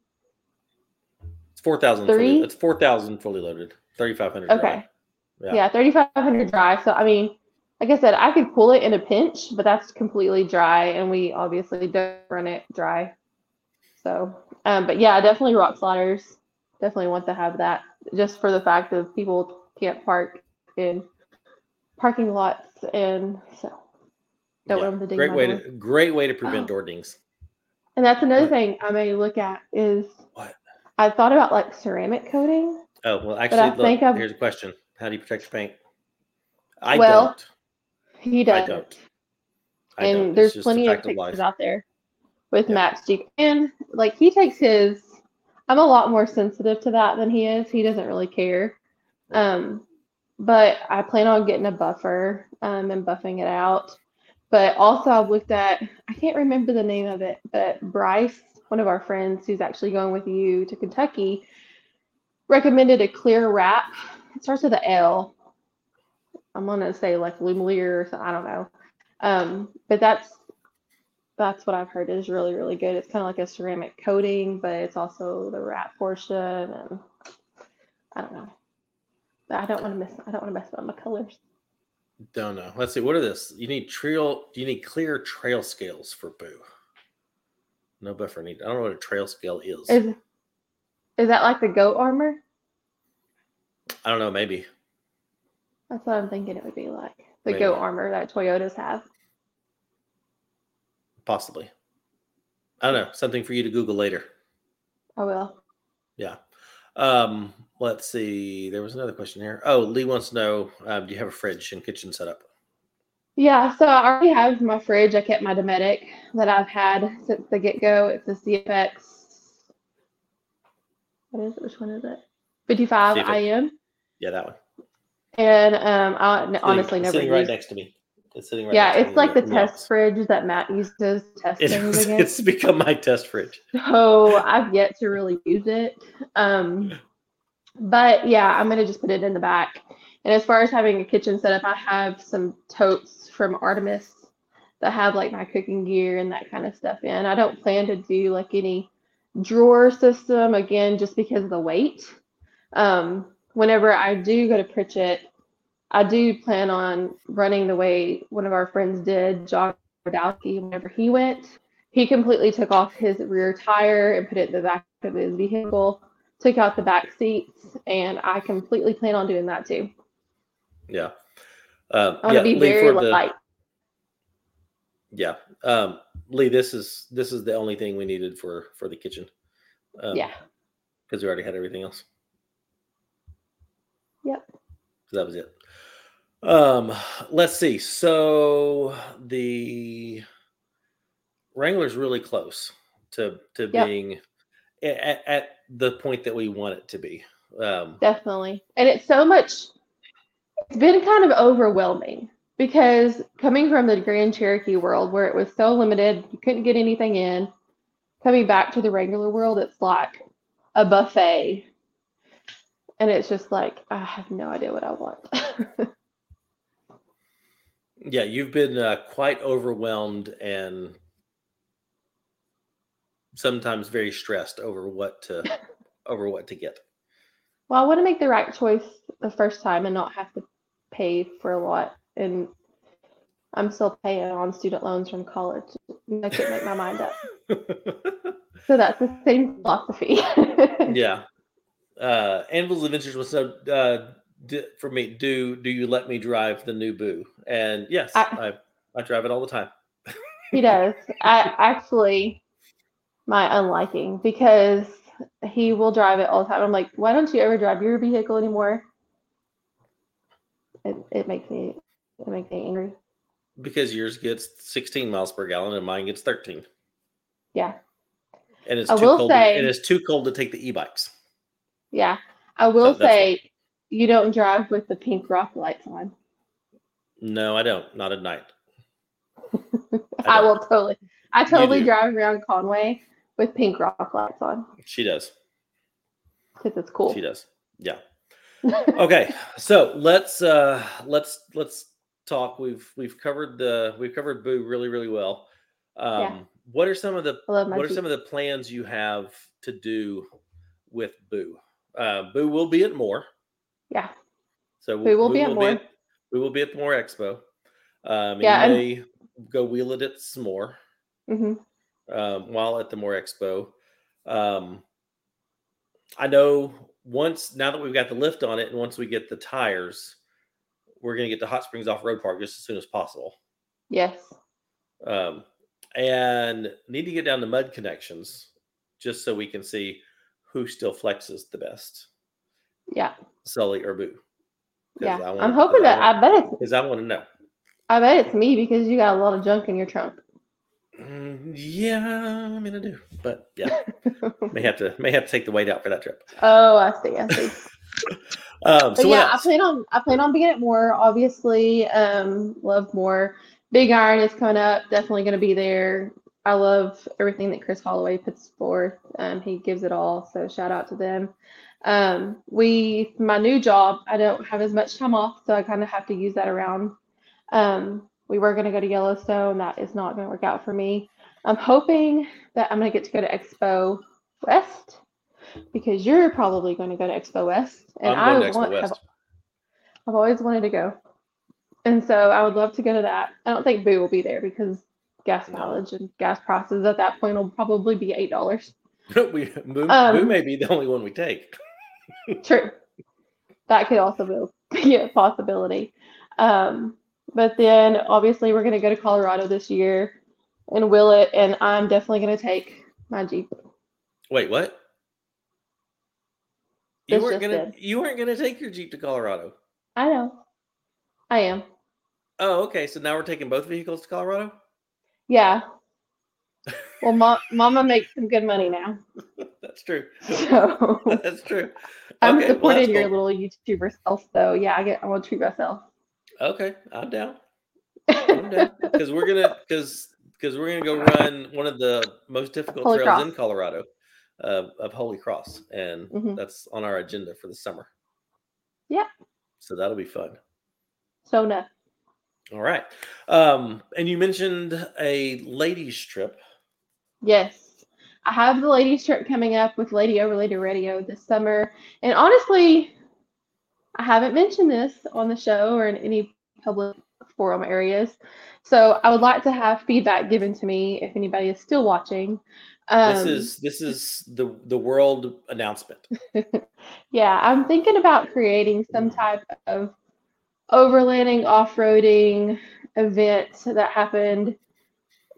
it's four thousand. Three? It's four thousand fully loaded. Thirty five hundred. Okay. Yeah. Yeah, five hundred dry. So I mean, like I said, I could pull it in a pinch, but that's completely dry, and we obviously don't run it dry. So, um, but yeah, definitely rock sliders. Definitely want to have that, just for the fact of people can't park in parking lots, and so don't Yeah, want them to Great way door. to great way to prevent Oh. door dings. And that's another What? thing I may look at is What? I thought about like ceramic coating. Oh well, actually, look, think I've- here's a question: How do you protect your paint? I Well, don't. He I does. don't. I and don't. There's plenty of of pictures life. out there with Yeah. matchstick and like he takes his i'm a lot more sensitive to that than he is he doesn't really care um but i plan on getting a buffer um and buffing it out. But also i've looked at i can't remember the name of it but bryce one of our friends who's actually going with you to kentucky recommended a clear wrap. It starts with a l. I'm gonna say like lumelier or something i don't know. Um, but that's that's what I've heard. Is really really good. It's kind of like a ceramic coating, but it's also the wrap portion, and I don't know. I don't want to miss. I don't want to mess up my colors. Don't know. Let's see. What are this? You need trail. You need clear trail scales for Boo. No buffer need. I don't know what a trail scale is. Is is that like the goat armor? I don't know. Maybe. That's what I'm thinking it would be like. The Maybe. goat armor that Toyotas have. Possibly. I don't know. Something for you to Google later. I will. Yeah. Um. Let's see. There was another question here. Oh, Lee wants to know: um, Do you have a fridge and kitchen setup? Yeah, so I already have my fridge. I kept my Dometic that I've had since the get go. It's a CFX. What is it? Which one is it? 55 CFX. IM. Yeah, that one. And um, I n- Sitting- honestly never sitting right next to me. It's sitting right. yeah, it's like the test fridge that Matt uses to test It against. it's become my test fridge. So I've yet to really use it. Um, but yeah, I'm gonna just put it in the back. And as far as having a kitchen setup, I have some totes from Artemis that have like my cooking gear and that kind of stuff in. I don't plan to do like any drawer system again, just because of the weight. Um, whenever I do go to Pritchett, I do plan on running the way one of our friends did, John Rodowski, whenever he went he completely took off his rear tire and put it in the back of his vehicle, took out the back seats, and I completely plan on doing that too. Yeah. Um, I want yeah, to be Lee, very for the- Yeah. Um, Lee, this is this is the only thing we needed for for the kitchen. Um, yeah. Because we already had everything else. Yep. So that was it. Um, let's see. So the Wrangler's really close to to Yep. being at, at the point that we want it to be. Um, Definitely. And it's so much, it's been kind of overwhelming because coming from the Grand Cherokee world where it was so limited, you couldn't get anything in, coming back to the regular world, it's like a buffet. And it's just like, I have no idea what I want. yeah, you've been uh, quite overwhelmed and sometimes very stressed over what to over what to get. Well, I want to make the right choice the first time and not have to pay for a lot. And I'm still paying on student loans from college. I couldn't make my mind up. So that's the same philosophy. yeah. Uh, Anvil's Adventures was so uh, for me. Do do you let me drive the new Boo? And yes, I, I- I drive it all the time. He does. I actually my unliking because he will drive it all the time. I'm like, why don't you ever drive your vehicle anymore? It it makes me it makes me angry. Because yours gets 16 miles per gallon and mine gets 13. Yeah. And it's I too will cold. say- to, it is too cold to take the e-bikes. Yeah. I will So say you don't drive with the pink rock lights on. No, I don't. Not at night. I, don't. will totally. I totally drive around Conway with pink rock lights on She does. because it's cool. She does. Yeah. okay so let's uh let's let's talk we've we've covered the we've covered boo really really well um Yeah. what are some of the I what are some of the plans you have to do with boo uh boo will be at more Yeah. so we'll, be at More. we will be at the more expo um Yeah, and- you may go wheel it at some more hmm um, while at the More Expo. Um, I know once now that we've got the lift on it, and once we get the tires, we're going to get to Hot Springs Off Road Park just as soon as possible. Yes. Um, and need to get down to Mud Connections just so we can see who still flexes the best, Yeah. Sully or Boo. Yeah. I wanna- I'm hoping that I I bet it's because I want to know. I bet it's me because you got a lot of junk in your trunk. Mm, yeah, I mean I do, but yeah, may have to may have to take the weight out for that trip. oh, I see. I see. Um, so yeah, I plan on I plan on being at more. Obviously, um, love more. Big Iron is coming up. Definitely going to be there. I love everything that Chris Holloway puts forth. Um, he gives it all. So shout out to them. Um, we my new job. I don't have as much time off, so I kind of have to use that around. Um, we were going to go to Yellowstone. That is not going to work out for me. I'm hoping that I'm going to get to go to Expo West because you're probably going to go to Expo West, and I want West. I've always wanted to go. And so I would love to go to that. I don't think Boo will be there because gas mileage and gas prices at that point will probably be eight dollars. we Boo, Um, Boo may be the only one we take. True. That could also be be a possibility. Um, but then obviously we're gonna go to Colorado this year and will it and I'm definitely gonna take my Jeep. Wait, what? You This weren't gonna did. you weren't gonna take your Jeep to Colorado. I know. I am. Oh, okay. So now we're taking both vehicles to Colorado. Yeah. Well, mo- Mama makes some good money now, That's true. so That's true. I'm Okay, well, supporting that's your cool. little YouTuber self. So yeah, I get I want to treat myself. Okay, I'm down. I'm down because we're gonna because because we're gonna go run one of the most difficult Holy trails in Colorado uh, of Holy Cross, and Mhm. that's on our agenda for the summer. Yeah. So that'll be fun. So no. All right. Um, and you mentioned a ladies trip. Yes. I have the ladies trip coming up with Lady Overlander Radio this summer. And honestly, I haven't mentioned this on the show or in any public forum areas. So I would like to have feedback given to me if anybody is still watching. Um, this is this is the the world announcement. yeah, I'm thinking about creating some type of overlanding, off-roading event that happened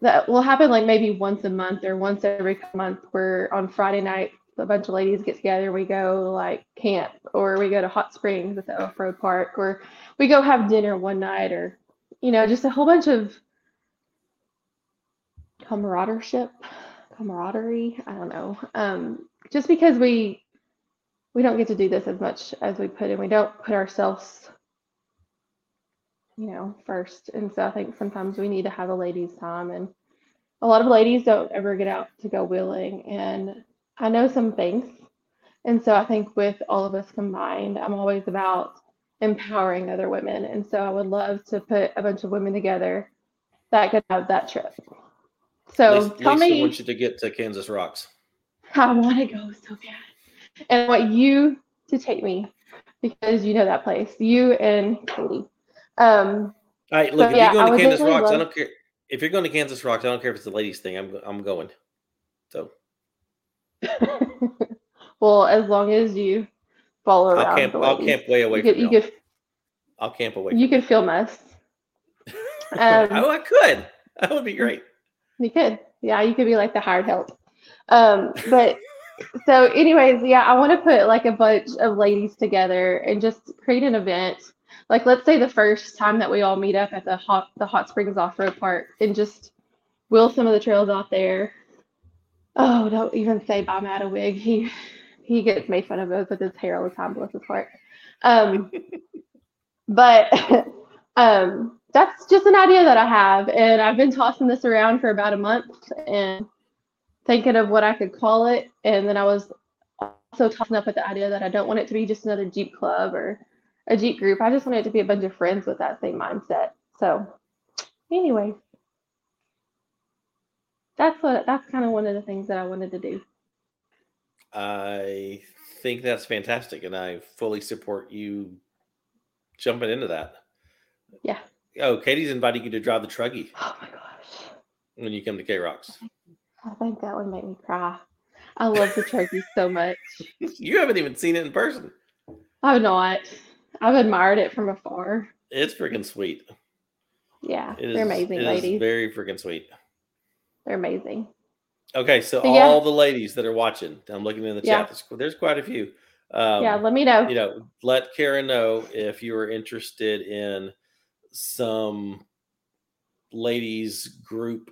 that will happen like maybe once a month or once every month where on Friday night a bunch of ladies get together, we go like camp or we go to hot springs at the off-road park or we go have dinner one night or you know, just a whole bunch of camaraderie, camaraderie, I don't know. Um, just because we we don't get to do this as much as we put in. We don't put ourselves, you know, first. And so I think sometimes we need to have a ladies' time. And a lot of ladies don't ever get out to go wheeling. And I know some things. And so I think with all of us combined, I'm always about empowering other women. And so I would love to put a bunch of women together that could have that trip. So Lisa, tell Lisa me. wants you to get to Kansas Rocks. I want to go so bad. And I want you to take me because you know that place. You and Katie. Um, All right, look, So, if yeah, you're going to Kansas Rocks, I don't care. If you're going to Kansas Rocks, I don't care if it's the ladies thing. I'm I'm going. So well, as long as you follow around I'll camp. the I'll camp way away you could, from you could, I'll camp away. you could film us. from um, oh, I could. That would be great. You could. Yeah, you could be like the hired help. Um, but so anyways, yeah, I want to put like a bunch of ladies together and just create an event. Like let's say the first time that we all meet up at the hot the hot springs off-road park and just wheel some of the trails out there. Oh, don't even say bye Matt a wig. He he gets made fun of it with his hair all the time, bless his heart. Um but um that's just an idea that I have, and I've been tossing this around for about a month and thinking of what I could call it. And then I was also tossing up with the idea that I don't want it to be just another Jeep club or a Jeep group. I just wanted to be a bunch of friends with that same mindset. So, anyway, that's what that's kind of one of the things that I wanted to do. I think that's fantastic, and I fully support you jumping into that. Yeah. Oh, Katie's inviting you to drive the truggy Oh my gosh, when you come to K Rocks. I think that would make me cry. I love the truggy so much. You haven't even seen it in person. I've not. I've admired it from afar. It's freaking sweet. Yeah, It they're is- amazing, ladies. very freaking sweet. they're amazing. Okay, so So, yeah. all the ladies that are watching, I'm looking in the Yeah. chat. There's, there's quite a few. Um, yeah, let me know. you know, let Karen know if you are interested in some ladies group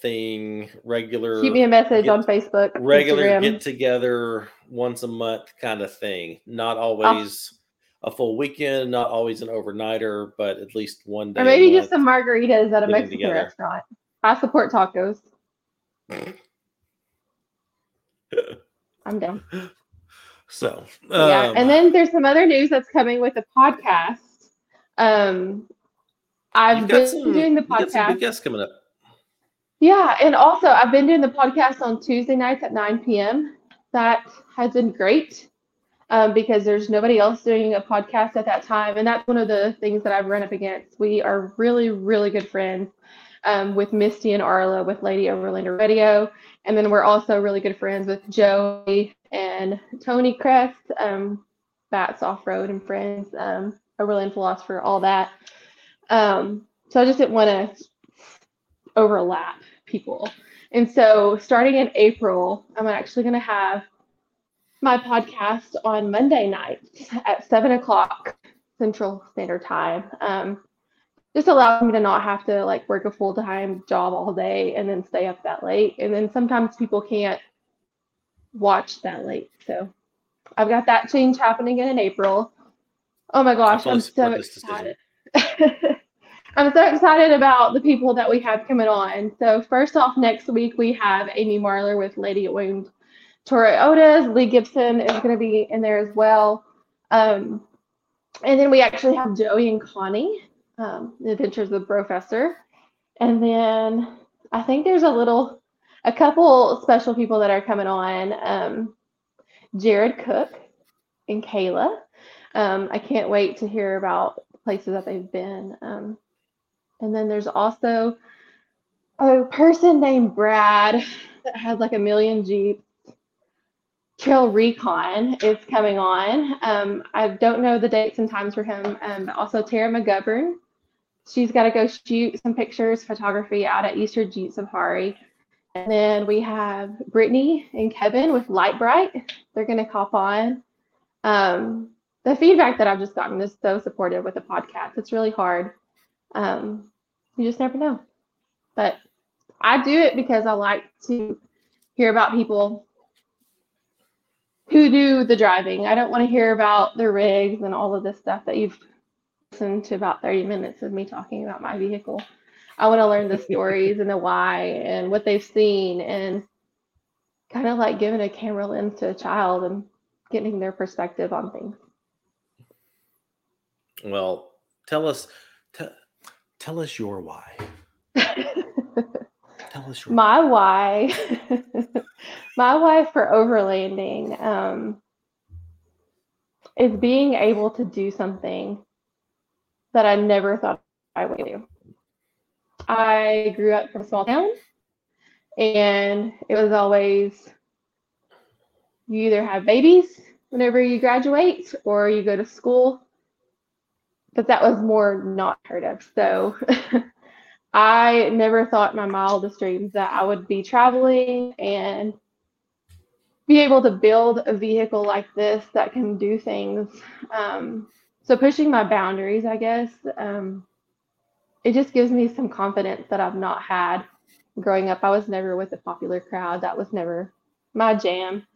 thing, regular, Shoot me a message get- on Facebook, regular Instagram. get together once a month kind of thing. Not always a full weekend, not always an overnighter, but at least one day. or maybe just some margaritas at a Mexican together. restaurant. I support tacos. I'm down. So, yeah, um, and then there's some other news that's coming with the podcast. Um, I've been some, doing the podcast. big guests coming up. Yeah, and also I've been doing the podcast on Tuesday nights at 9 p.m. That has been great um, because there's nobody else doing a podcast at that time, and that's one of the things that I've run up against. We are really, really good friends um, with Misty and Arla with Lady Overlander Radio, and then we're also really good friends with Joey and Tony Crest, um, Bats Off Road and Friends, um, Overland Philosopher, all that. Um, so I just didn't want to overlap people. And so starting in April, I'm actually going to have my podcast on Monday night at seven o'clock Central Standard Time. Um, just allows me to not have to like work a full time job all day and then stay up that late. And then sometimes people can't watch that late. So I've got that change happening in April. Oh my gosh, I'm so excited. I'm so excited about the people that we have coming on. So first off, next week we have Amy Marler with Lady Wound. Tori Otis, Lee Gibson is going to be in there as well. Um, and then we actually have Joey and Connie, um, The Adventures of the Professor. And then I think there's a little, a couple special people that are coming on. Um, Jared Cook and Kayla. Um, I can't wait to hear about places that they've been. Um, and then there's also a person named Brad that has like a million Jeeps. Trail Recon is coming on. Um, I don't know the dates and times for him. Um, also Tara McGovern. She's got to go shoot some pictures, photography out at Easter Jeep Safari. And then we have Brittany and Kevin with Light Bright. They're going to cop on. Um, the feedback that I've just gotten is so supportive with the podcast. It's really hard. Um, you just never know. But I do it because I like to hear about people who do the driving. I don't want to hear about the rigs and all of this stuff that you've listened to about 30 minutes of me talking about my vehicle. I want to learn the stories and the why and what they've seen and kind of like giving a camera lens to a child and getting their perspective on things. Well, tell us, te- tell us your why. Tell us your my why my why for overlanding um, is being able to do something that i never thought i would do. I grew up from a small town and it was always you either have babies whenever you graduate or you go to school but that was more not heard of. So I never thought my wildest dreams that I would be traveling and be able to build a vehicle like this that can do things. Um, so pushing my boundaries, I guess, um, it just gives me some confidence that I've not had growing up. I was never with the popular crowd. That was never my jam.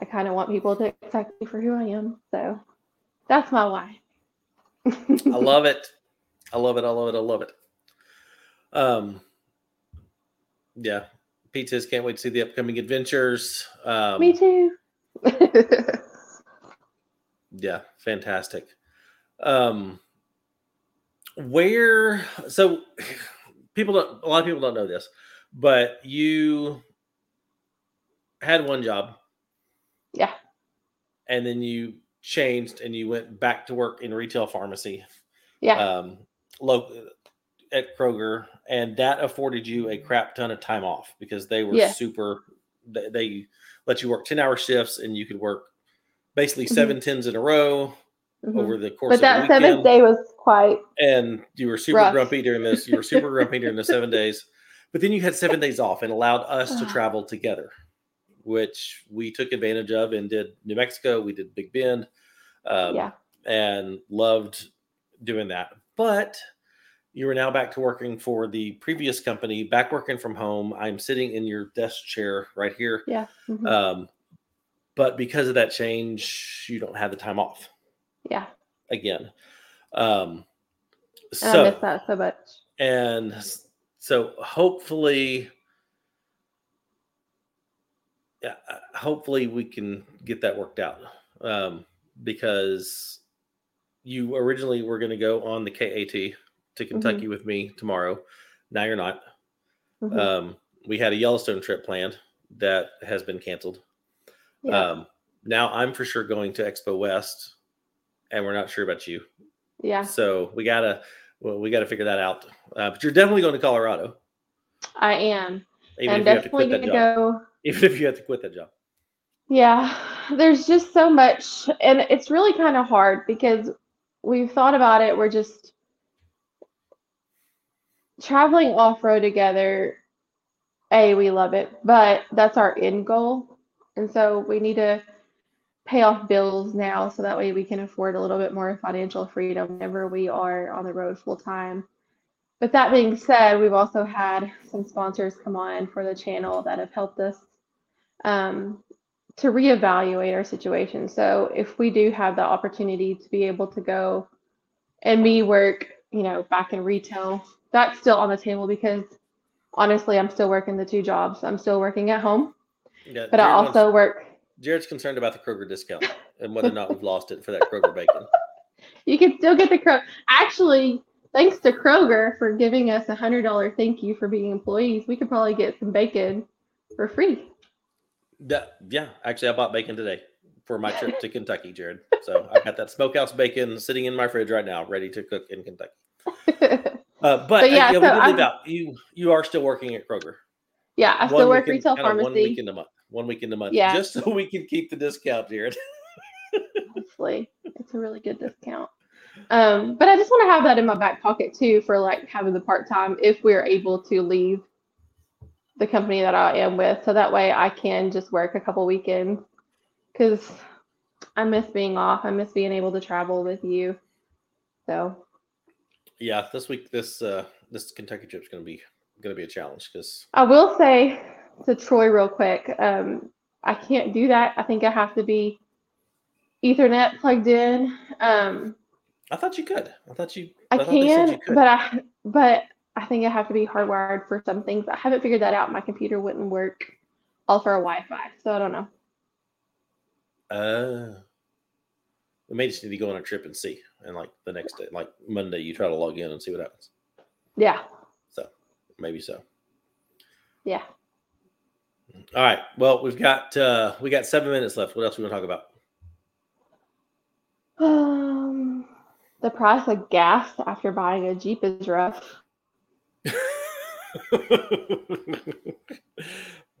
I kind of want people to accept me for who I am. So that's my why. I love it. I love it. I love it. I love it. Um, yeah, Pete says can't wait to see the upcoming adventures. Um, me too. Yeah, fantastic. Um, where so people don't a lot of people don't know this, but you had one job yeah. and then you changed and you went back to work in retail pharmacy. Yeah. Um, local at Kroger, and that afforded you a crap ton of time off because they were Yeah. super. They, they let you work ten hour shifts, and you could work basically Mhm. seven tens in a row Mhm. over the course But of that seventh day was quite. And you were super Rough. grumpy during this. You were super grumpy during the seven days, but then you had seven days off and allowed us to travel together, which we took advantage of and did New Mexico. We did Big Bend. Um, yeah. and loved doing that. But you are now back to working for the previous company, back working from home. I'm sitting in your desk chair right here. Yeah. mhm, Um, but because of that change, you don't have the time off yeah. again. Um, And I miss that so much. and so hopefully yeah uh, hopefully we can get that worked out um, because you originally were going to go on the kat Mm-hmm. To kentucky with me tomorrow now you're not Mhm, um, we had a yellowstone trip planned that has been canceled yeah. um, now i'm for sure going to expo west and we're not sure about you yeah. so we gotta well, we gotta figure that out. Uh, but you're definitely going to Colorado, I am. even and if you have to definitely quit that job. go. Even if you have to quit that job. Yeah, there's just so much, and it's really kind of hard because we've thought about it. We're just traveling off road together. A, we love it, but that's our end goal. And so we need to pay off bills now so that way we can afford a little bit more financial freedom whenever we are on the road full time. But that being said, we've also had some sponsors come on for the channel that have helped us um, to reevaluate our situation. So if we do have the opportunity to be able to go and me work, you know, back in retail, that's still on the table because honestly, I'm still working the two jobs. I'm still working at home, Yeah, but I Jared wants- also work. Jared's concerned about the Kroger discount and whether or not we've lost it for that Kroger bacon. You can still get the Kroger. Actually, thanks to Kroger for giving us a hundred dollar thank you for being employees, we could probably get some bacon for free. That, yeah, actually, I bought bacon today for my trip to Kentucky, Jared. So I got that smokehouse bacon sitting in my fridge right now, ready to cook in Kentucky. Uh, but, But uh, yeah, yeah, we so did out. You you are still working at Kroger. yeah, I still One work weekend- retail kinda One pharmacy. weekend a month. One weekend a month. Yeah. Just so we can keep the discount, Jared. Honestly, it's a really good discount. Um, but I just want to have that in my back pocket too for like having the part time if we're able to leave the company that I am with, so that way I can just work a couple weekends because I miss being off. I miss being able to travel with you. So Yeah, this week this uh this Kentucky trip's gonna be gonna be a challenge because I will say to Troy real quick, um, I can't do that. I think I have to be Ethernet plugged in. Um, I thought you could. I thought you. I said can, you but I but I think I have to be hardwired for some things. I haven't figured that out. My computer wouldn't work all for a Wi-Fi, so I don't know. Uh, we may just need to go on a trip and see, and like the next day, like Monday, you try to log in and see what happens. Yeah, So maybe so. yeah. All right. Well, we've got uh we got seven minutes left. What else we want to talk about? Um, the price of gas after buying a Jeep is rough.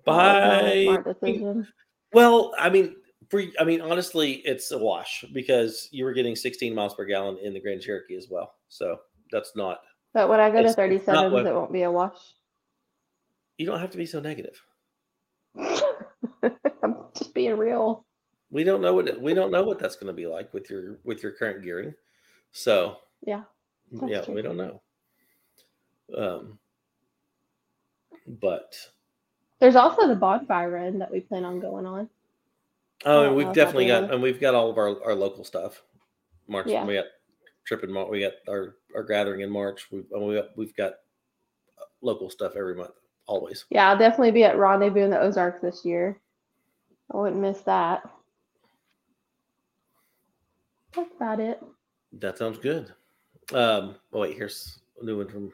That was not a Bye. Well, I mean, for I mean, honestly, it's a wash because you were getting 16 miles per gallon in the Grand Cherokee as well. So that's not. But when I go to 37, what- it won't be a wash. You don't have to be so negative. I'm just being real. We don't know what we don't know what that's going to be like with your with your current gearing. So Yeah, yeah, true. we don't know. Um, but There's also the bonfire run that we plan on going on. Oh, and we've if I'll definitely got and we've got all of our our local stuff. March, Yeah. we got trip in March. We got our our gathering in March. We've we got, we've got local stuff every month, always. Yeah, I'll definitely be at Rendezvous in the Ozarks this year. I wouldn't miss that. That's about it. That sounds good. Um, oh wait, here's a new one from.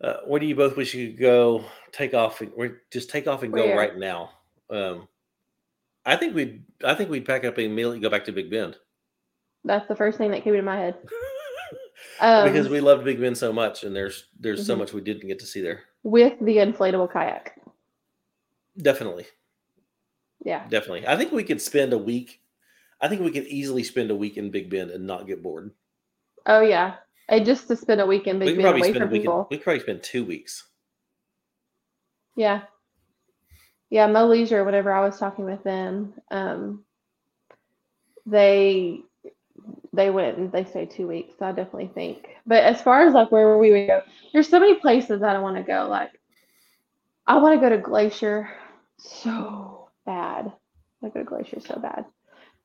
Uh, where do you both wish you could go? Take off and or just take off and go right now. Um, I think we'd I think we'd pack up and immediately go back to Big Bend That's the first thing that came into my head. Um, because we loved Big Bend so much, and there's there's so Mhm. much we didn't get to see there. with the inflatable kayak. Definitely, Yeah. definitely. I think we could spend a week. I think we could easily spend a week in Big Bend and not get bored. Oh yeah, and just to spend a weekend We Big could Bend away from people. We could probably spend two weeks. Yeah. Yeah, Mo Leisure, whenever I was talking with them, um, they they went and they stayed two weeks. So I definitely think. But as far as like where we would go, there's so many places I don't want to go. Like I want to go to Glacier so bad. I go to Glacier so bad.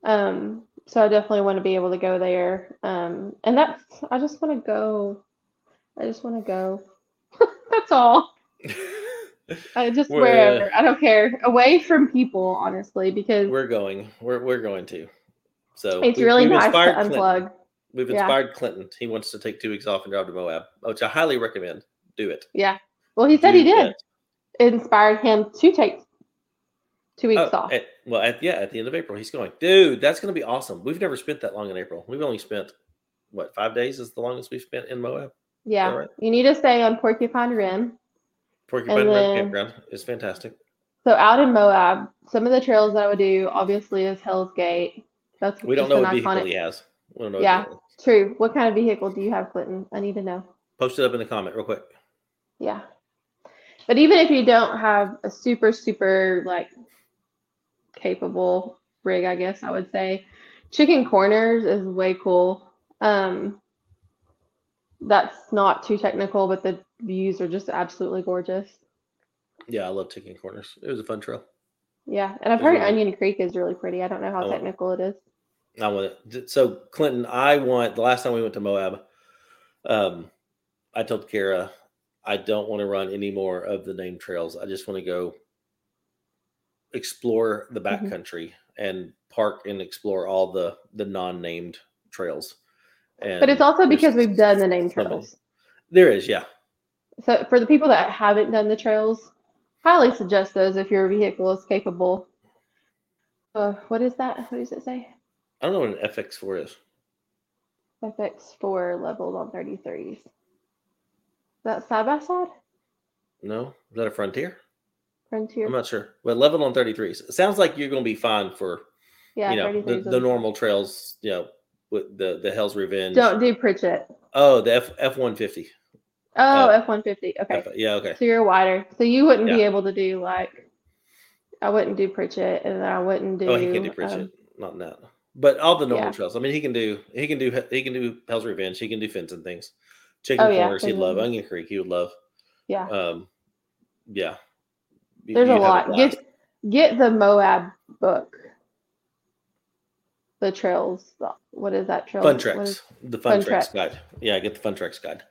Um, so I definitely want to be able to go there. Um, and that's I just want to go. I just want to go. that's all. Uh, just We're- wherever. I don't care. Away from people, honestly, because we're going. We're we're going to. So it's we- really we've nice to inspired Clinton. unplug. We've Yeah. inspired Clinton. He wants to take two weeks off and drive to Moab, which I highly recommend. Do it. Yeah. Well, he said he did. it. It inspired him to take two weeks Oh, off. at- well, at, yeah, at the end of April, he's going. Dude, that's going to be awesome. We've never spent that long in April. We've only spent what five days is the longest we've spent in Moab. yeah. right? You need to stay on Porcupine Rim. Porcupine then- Campground is fantastic. So out in Moab, some of the trails that I would do obviously is Hell's Gate. That's We don't know what vehicle he has. We don't know Yeah. True. What kind of vehicle do you have, Clinton? I need to know. Post it up in the comment real quick. Yeah. But even if you don't have a super, super like capable rig, I guess I would say, chicken corners is way cool. Um, that's not too technical, but the views are just absolutely gorgeous. Yeah, I love taking Corners. It was a fun trail. Yeah, and I've heard really- Onion Creek is really pretty. I don't know how technical it is. I want it. So Clinton, I want the last time we went to Moab, um, I told Kara, I don't want to run any more of the named trails. I just want to go explore the Mhm. backcountry and park and explore all the the non-named trails. But it's also because we've done the name trails. There is, yeah. So for the people that haven't done the trails, highly suggest those if your vehicle is capable. Uh, what is that? What does it say? I don't know what an FX4 is. FX4 leveled on 33s. Is that side by side? No, is that a Frontier? Frontier? I'm not sure. But level on 33s. It sounds like you're going to be fine for yeah, you know the, the normal trails. You know, with the the Hell's Revenge. Don't do Pritchett. Oh, the F F one fifty. Oh, Uh, F-150. Okay. Yeah, okay. So you're wider. So you wouldn't be able to do like, I wouldn't do Pritchett and I wouldn't do. oh, he can do Pritchett, um, not that. But all the normal yeah. trails. I mean, he can do. He can do. He can do Hell's Revenge. He can do Fins N' Things. Chicken Oh, yeah, corners. He'd love Onion Creek. He would love. yeah. Um, yeah. You- There's you'd a lot. blast. Get get the Moab book. The trails. What is that trail? Fun Treks. is- The Fun, Fun Treks guide. Yeah, get the Fun Treks guide.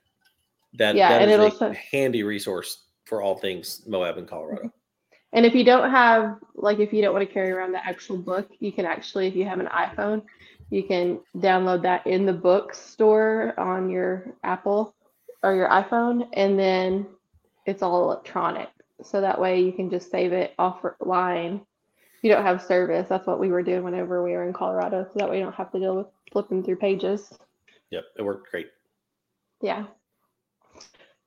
That Yeah, that and is it'll a handy resource for all things Moab and Colorado. Mm-hmm. And if you don't have, like, if you don't want to carry around the actual book, you can actually, if you have an iPhone, you can download that in the bookstore on your Apple or your iPhone, and then it's all electronic. So that way you can just save it offline. You don't have service. That's what we were doing whenever we were in Colorado. So that way you don't have to deal with flipping through pages. Yep, it worked great. Yeah.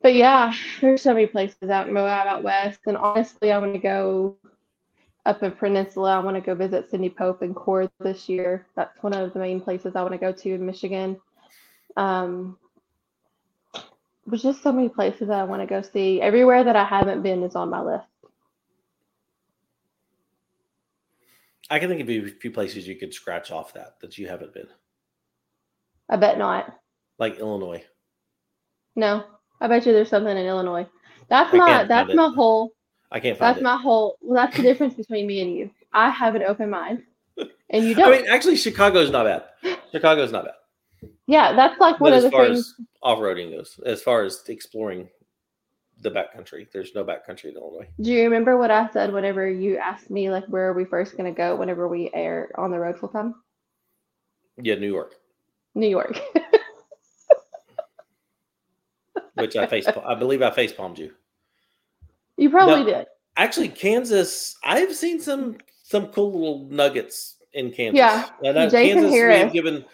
But yeah, there's so many places out in Moab out west. And honestly, I want to go up in Peninsula. I want to go visit Cindy Pope and Core this year. That's one of the main places I want to go to in Michigan. Um, there's just so many places that I want to go see. Everywhere that I haven't been is on my list. I can think of a few places you could scratch off that that you haven't been, I bet not. like Illinois. No, I bet you there's something in Illinois. That's I my that's my it. whole I can't find that's it. my whole well that's the difference between me and you. I have an open mind. And you don't. I mean, actually, Chicago's not bad. Chicago's not bad. Yeah, that's like But one of as the far things. as off-roading goes, as far as exploring the backcountry, there's no backcountry in Illinois. Do you remember what I said whenever you asked me like where are we first gonna go whenever we air on the road full time? Yeah, New York, New York. which I face, I believe I face palmed you. you probably No. did. Actually, Kansas, I've seen some some cool little nuggets in Kansas. Yeah, And that- Jason Kansas, we have Harris. given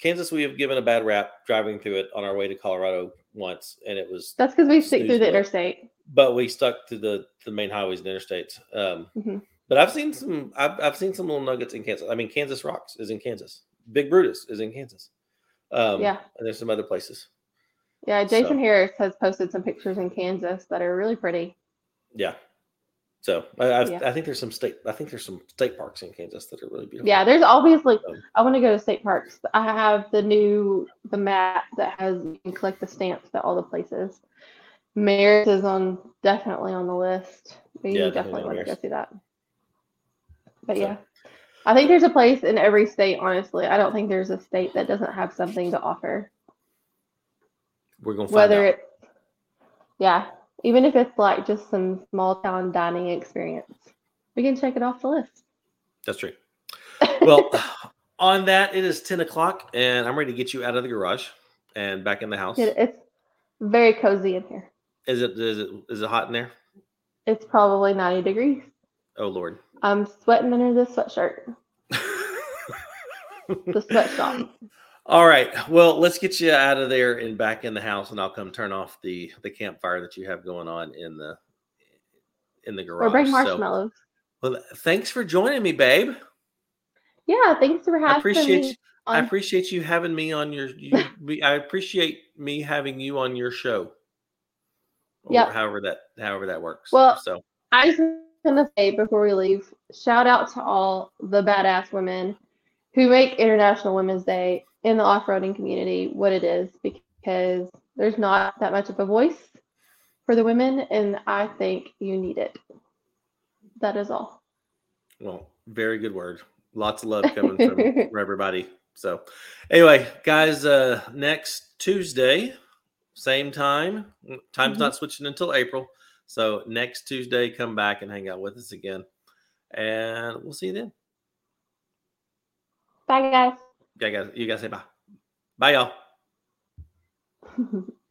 Kansas, we have given a bad rap driving through it on our way to Colorado once, and it was That's because we stick through the interstate. but we stuck to the the main highways and interstates. Um, Mhm. But I've seen some. I've, I've seen some little nuggets in Kansas. I mean, Kansas Rocks is in Kansas. Big Brutus is in Kansas. Um, Yeah. And there's some other places. Yeah, Jason So- Harris has posted some pictures in Kansas that are really pretty. Yeah. So I, I, Yeah. I think there's some state. I think there's some state parks in Kansas that are really beautiful. Yeah, there's obviously. Um, I want to go to state parks. I have the new the map that has you can collect the stamps at all the places. Maris is on definitely on the list. We Yeah, definitely, definitely want to go see that. But So- yeah, I think there's a place in every state. Honestly, I don't think there's a state that doesn't have something to offer. We're gonna find Whether out. it's yeah, even if it's like just some small town dining experience, we can check it off the list. That's true. Well, on that, it is ten o'clock, and I'm ready to get you out of the garage and back in the house. It, it's very cozy in here. Is it is it is it hot in there? It's probably 90 degrees. Oh Lord. I'm sweating under this sweatshirt, the sweatshop. All right. Well, let's get you out of there and back in the house, and I'll come turn off the the campfire that you have going on in the in the garage. Or bring So- marshmallows. well, thanks for joining me, babe. Yeah, thanks for having I appreciate me. you, I appreciate you having me on your. You, I appreciate me having you on your show. Yeah. However that however that works. Well- so I just want to say before we leave, shout out to all the badass women who make International Women's Day in the off-roading community what it is because there's not that much of a voice for the women, and I think you need it. That is all. Well, very good word. Lots of love coming from, from everybody. So, anyway, guys, uh next Tuesday, same time. Time's Mhm. not switching until April. So, next Tuesday, come back and hang out with us again. And we'll see you then. Bye, guys. Yeah, guys, you guys say bye. Bye, y'all.